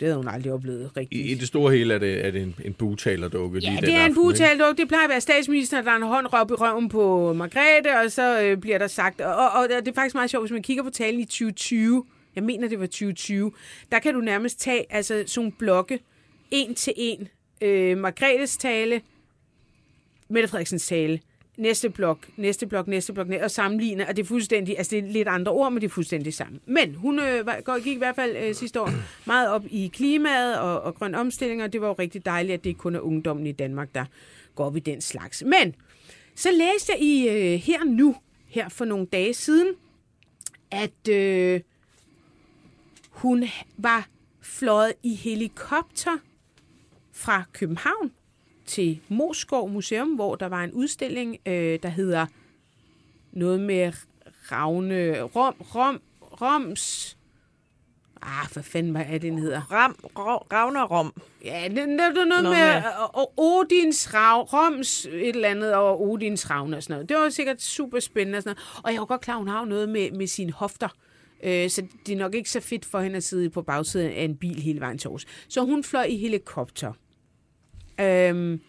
det havde hun aldrig oplevet rigtigt. I, I det store hele er det, er det en, en bugtalerdukke Ja, lige det er en aften, bugetalduk. Det plejer at være statsministeren, der har en hånd op i røven på Margrethe, og så øh, bliver der sagt... Og, og, og det er faktisk meget sjovt, hvis man kigger på talen i 2020. Jeg mener, det var 2020. Der kan du nærmest tage altså, sådan nogle blokke, en til en. Øh, Margrethes tale, Mette Frederiksens tale, næste blok, næste blok, næste blok, næ- og sammenligne, og det er fuldstændig, altså det er lidt andre ord, men det er fuldstændig samme. Men hun øh, gik i hvert fald øh, sidste år meget op i klimaet og, og grøn omstilling, og det var jo rigtig dejligt, at det ikke kun er ungdommen i Danmark, der går op i den slags. Men så læste jeg i øh, her nu, her for nogle dage siden, at øh, hun var fløjet i helikopter fra København til Moskov Museum, hvor der var en udstilling, øh, der hedder noget med Ravne, Rom, Rom, Roms, ah, hvad fanden var det, den hedder? Ram, Ra- Ravnerom. Ja, det, det, det er noget, noget med, med- Odins Rav, Roms et eller andet, og Odins Ravne og sådan noget. Det var sikkert super spændende og sådan noget. Og jeg var godt klar, hun har jo noget med, med sine hofter. Øh, så det er nok ikke så fedt for hende at sidde på bagsiden af en bil hele vejen til Aarhus. Så hun fløj i helikopter. Øhm,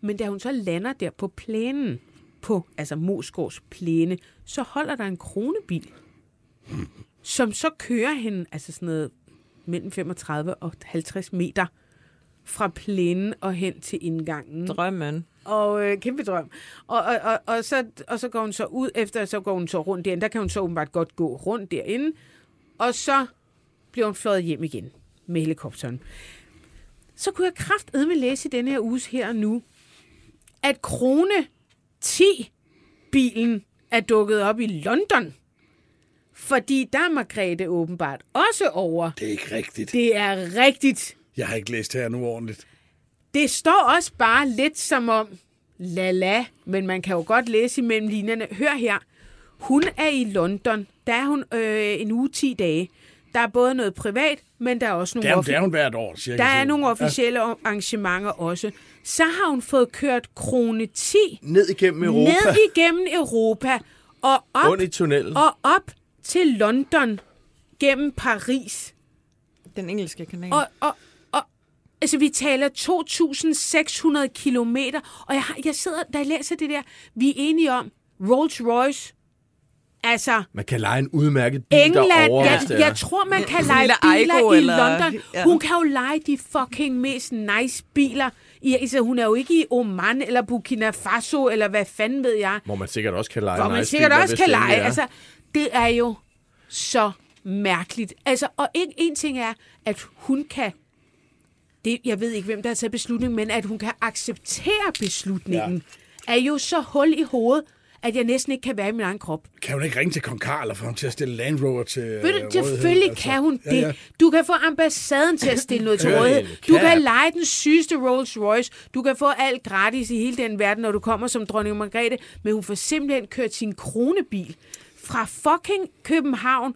men da hun så lander der på plænen, på altså Moskovs plæne, så holder der en kronebil, som så kører hende, altså sådan noget mellem 35 og 50 meter fra plænen og hen til indgangen. Drømmen. Og øh, kæmpe drøm. Og, og, og, og, så, og så går hun så ud efter, så går hun så rundt derinde. Der kan hun så åbenbart godt gå rundt derinde. Og så bliver hun fløjet hjem igen med helikopteren. Så kunne jeg kraftedme læse i denne her uges her og nu, at Krone 10-bilen er dukket op i London. Fordi der er Margrethe åbenbart også over. Det er ikke rigtigt. Det er rigtigt. Jeg har ikke læst her nu ordentligt. Det står også bare lidt som om, la la, men man kan jo godt læse imellem linjerne. Hør her, hun er i London, der er hun øh, en uge, 10 dage. Der er både noget privat, men der er også Det nogle er, offi- det er hun hvert år, cirka. der er nogle officielle arrangementer også. Så har hun fået kørt krone 10 Ned igennem Europa. ned igennem Europa og op, Rundt i tunnelen. og op til London gennem Paris. Den engelske kanal. Og, og, og altså, vi taler 2.600 kilometer, og jeg, har, jeg sidder, da jeg læser det der, vi er enige om, Rolls Royce, altså, Man kan lege en udmærket bil England, derovre, jeg, jeg tror, man kan lege biler Aygo i eller- London. ja. Hun kan jo lege de fucking mest nice biler. I, altså, hun er jo ikke i Oman eller Burkina Faso, eller hvad fanden ved jeg. Hvor man sikkert også kan lege Hvor man nice sikkert biler, også kan lege. Altså, det er jo så mærkeligt. Altså, og en, en ting er, at hun kan... Det, jeg ved ikke, hvem der har taget beslutningen, men at hun kan acceptere beslutningen, ja. er jo så hul i hovedet, at jeg næsten ikke kan være i min egen krop. Kan hun ikke ringe til Kong Karl og få ham til at stille Land Rover til Ved øh, du, rådighed? selvfølgelig kan hun det. Ja, ja. Du kan få ambassaden til at stille noget til rådighed. Du kan lege den sygeste Rolls Royce. Du kan få alt gratis i hele den verden, når du kommer som dronning Margrethe. Men hun får simpelthen kørt sin kronebil fra fucking København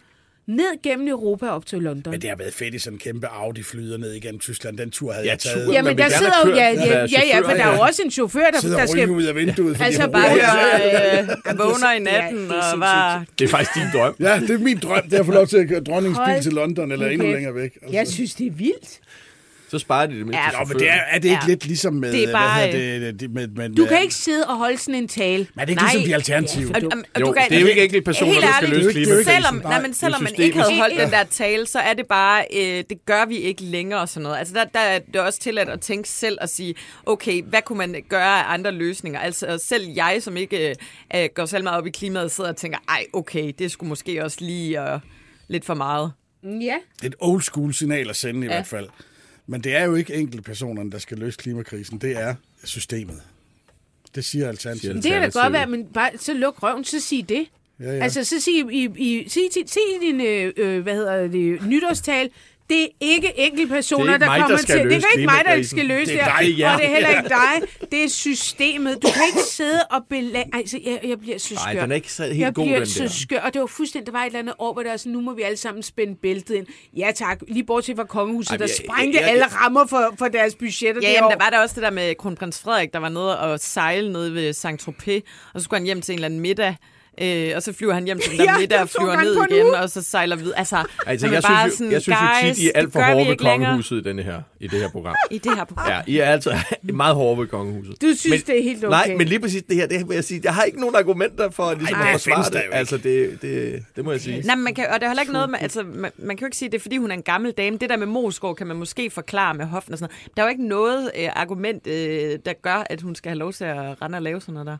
ned gennem Europa op til London. Men det har været fedt i sådan en kæmpe Audi-flyder ned igennem Tyskland. Den tur havde Ja, jeg taget. turen, Jamen, man vil der sidder jo... Ja, ja, ja, ja, for der er jo ja. også en chauffør, der, der skal... ud af vinduet. Altså, bare høre, øh, vågner i natten det er og var... Det er faktisk din drøm. Ja, det er min drøm, det er at få lov til at køre dronningens bil til London, eller nu endnu længere væk. Altså. Jeg synes, det er vildt. Så sparer de det mindste Ja, Nå, men det er, er det ikke Ja. lidt ligesom med... Det er bare- Hvad hedder det, det, med, med, Du med, kan ikke sidde og holde sådan en tale. Men er det ikke ligesom de alternative? Ja, du- Jo, du kan, det er jo ikke enkelte personer, der skal løse det er Selvom, nej, men selvom man ikke havde holdt Ja. den der tale, så er det bare, øh, det gør vi ikke længere og sådan noget. Altså der, der er det også tilladt at tænke selv og sige, okay, hvad kunne man gøre af andre løsninger? Altså selv jeg, som ikke øh, går selv meget op i klimaet, sidder og tænker, ej, okay, det skulle måske også lige øh, lidt for meget. Ja. Det er et old school signal at sende i Ja. hvert fald. Men det er jo ikke enkelte personerne, der skal løse klimakrisen. Det er systemet. Det siger Alternativet. Det kan da godt være, men bare, så luk røven, så sig det. Ja, ja. Altså, så sig i, i, sig, sig, sig din, øh, øh, hvad hedder det, nytårstal, det er ikke enkeltpersoner, Det er ikke der mig, der kommer til. Det er ikke mig, der skal løse Det er dig, ja. og det er heller ikke dig. Det er systemet. Du kan ikke sidde og belægge... Altså, jeg, jeg bliver så skør. Nej, den er ikke så helt jeg god, bliver den så der. skør, og det var fuldstændig, der var et eller andet år, hvor der var sådan, nu må vi alle sammen spænde bæltet ind. Ja tak, lige bortset fra kongehuset, Ej, der jeg- sprængte jeg- jeg- alle rammer for, for deres budgetter Ja, det jamen, år. der var der også det der med kronprins Frederik, der var nede og sejle nede ved Saint-Tropez, og så skulle han hjem til en eller anden middag, øh, og så flyver han hjem til den der Ja, middag og to flyver ned igen, og så sejler videre. Altså, Altså, jeg, bare synes, sådan, jeg synes jo tit, I er alt for vi hårde ved kongehuset i, denne her, i det her program. I det her program. Ja, I er altså meget hårde ved kongehuset. Du synes, det er helt okay. Nej, men lige præcis det her, det vil jeg sige, jeg har ikke nogen argumenter for ligesom Ej, at det forsvare det. der. Altså, det, det, det må jeg sige. Nej, men man kan, og det er heller ikke noget med, altså, man, man kan jo ikke sige, at det er, fordi hun er en gammel dame. Det der med Moskov kan man måske forklare med hoften og sådan noget. Der er jo ikke noget øh, argument, øh, der gør, at hun skal have lov til at rende og lave sådan noget der.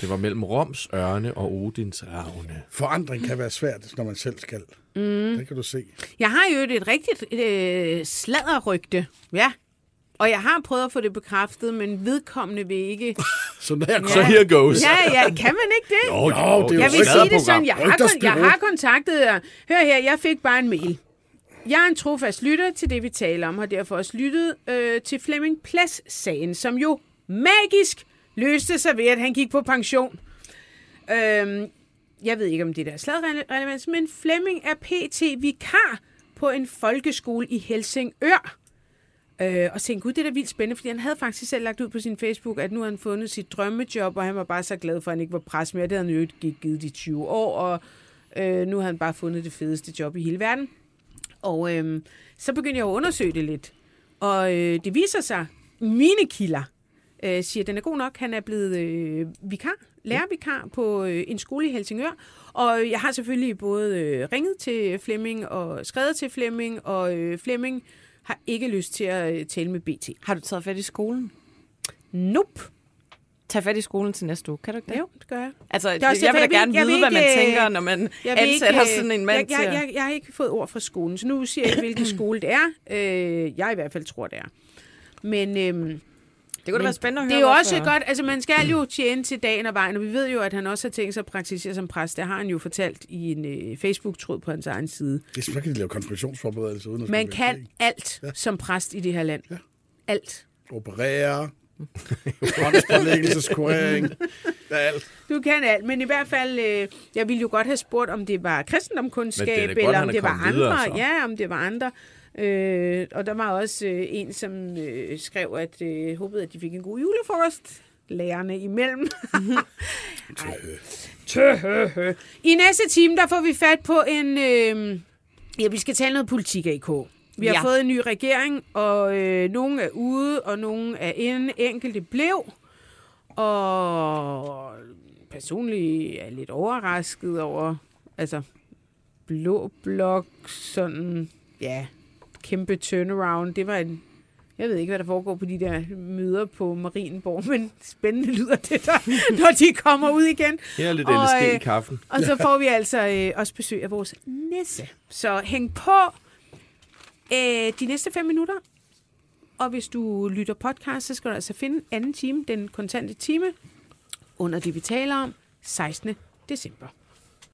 Det var mellem Roms ørne og Odins ravne. Forandring kan være svært, når man selv skal. Mm. Det kan du se. Jeg har jo et rigtigt øh, sladderrygte. Ja. Og jeg har prøvet at få det bekræftet, men vedkommende vil ikke... Så der Så here goes. Ja, ja, kan man ikke det? Jo, Jo, det er jo Jeg vil sige det sådan, jeg har, kon- jeg har kontaktet jer. Hør her, jeg fik bare en mail. Jeg er en trofast lytter til det, vi taler om, har derfor også lyttet øh, til Flemming Plas-sagen, som jo magisk løste sig ved, at han gik på pension. Øhm, jeg ved ikke, om det der er sladrelevans, men Flemming er pt. vikar på en folkeskole i Helsingør. Øh, og tænkte, gud, det er da vildt spændende, fordi han havde faktisk selv lagt ud på sin Facebook, at nu har han fundet sit drømmejob, og han var bare så glad for, at han ikke var pres mere. Det havde han jo ikke givet de 20 år, og øh, nu har han bare fundet det fedeste job i hele verden. Og øh, så begyndte jeg at undersøge det lidt. Og øh, det viser sig, mine kilder øh, siger, at den er god nok. Han er blevet øh, vikar, lærervikar på øh, en skole i Helsingør. Og jeg har selvfølgelig både øh, ringet til Flemming og skrevet til Flemming, og øh, Flemming har ikke lyst til at øh, tale med BT. Har du taget fat i skolen? Nope. Tag fat i skolen til næste uge, kan du ikke det? Jo, det gør jeg. Altså, er også jeg vil da jeg gerne jeg vide, vil hvad man ikke, øh, tænker, når man Jeg ansætter ikke, øh, sådan en mand jeg, til jeg, jeg, jeg har ikke fået ord fra skolen, så nu siger jeg ikke, hvilken skole det er. Øh, jeg i hvert fald tror, det er. Men, øhm, Det kunne da være spændende at høre. det er jo også godt, altså man skal jo tjene til dagen og vejen, og vi ved jo, at han også har tænkt sig at praktisere som præst. Det har han jo fortalt i en øh, Facebook-tråd på hans egen side. Det er så kan de lave konspirationsforberedelser uden at Man kan krig. alt som præst i det her land. Ja. Alt. Operere, Håndspålæggelseskurering. Alt. Du kan alt, men i hvert fald, øh, jeg ville jo godt have spurgt, om det var det er godt, eller om er det var kommet andre. videre, så. ja, om det var andre. Øh, og der var også øh, en, som øh, skrev, at øh, håbede, at de fik en god julefrokost. Lærerne imellem. Tøhøhø. I næste time, der får vi fat på en... Øh, ja, vi skal tale noget politik, AK. Vi har Ja. fået en ny regering, og øh, nogle er ude, og nogle er inde. Enkelte blev. Og personligt er jeg lidt overrasket over, altså, blå blok, sådan, ja, kæmpe turnaround. Det var en, jeg ved ikke, hvad der foregår på de der møder på Marienborg, men spændende lyder det der, når de kommer ud igen. Her er lidt Og, LSD i øh, kaffen. Og så får vi altså øh, også besøg af vores nisse. Så hæng på øh, de næste fem minutter. Og hvis du lytter podcast, så skal du altså finde anden time, den kontante time, under det vi taler om, 16. december.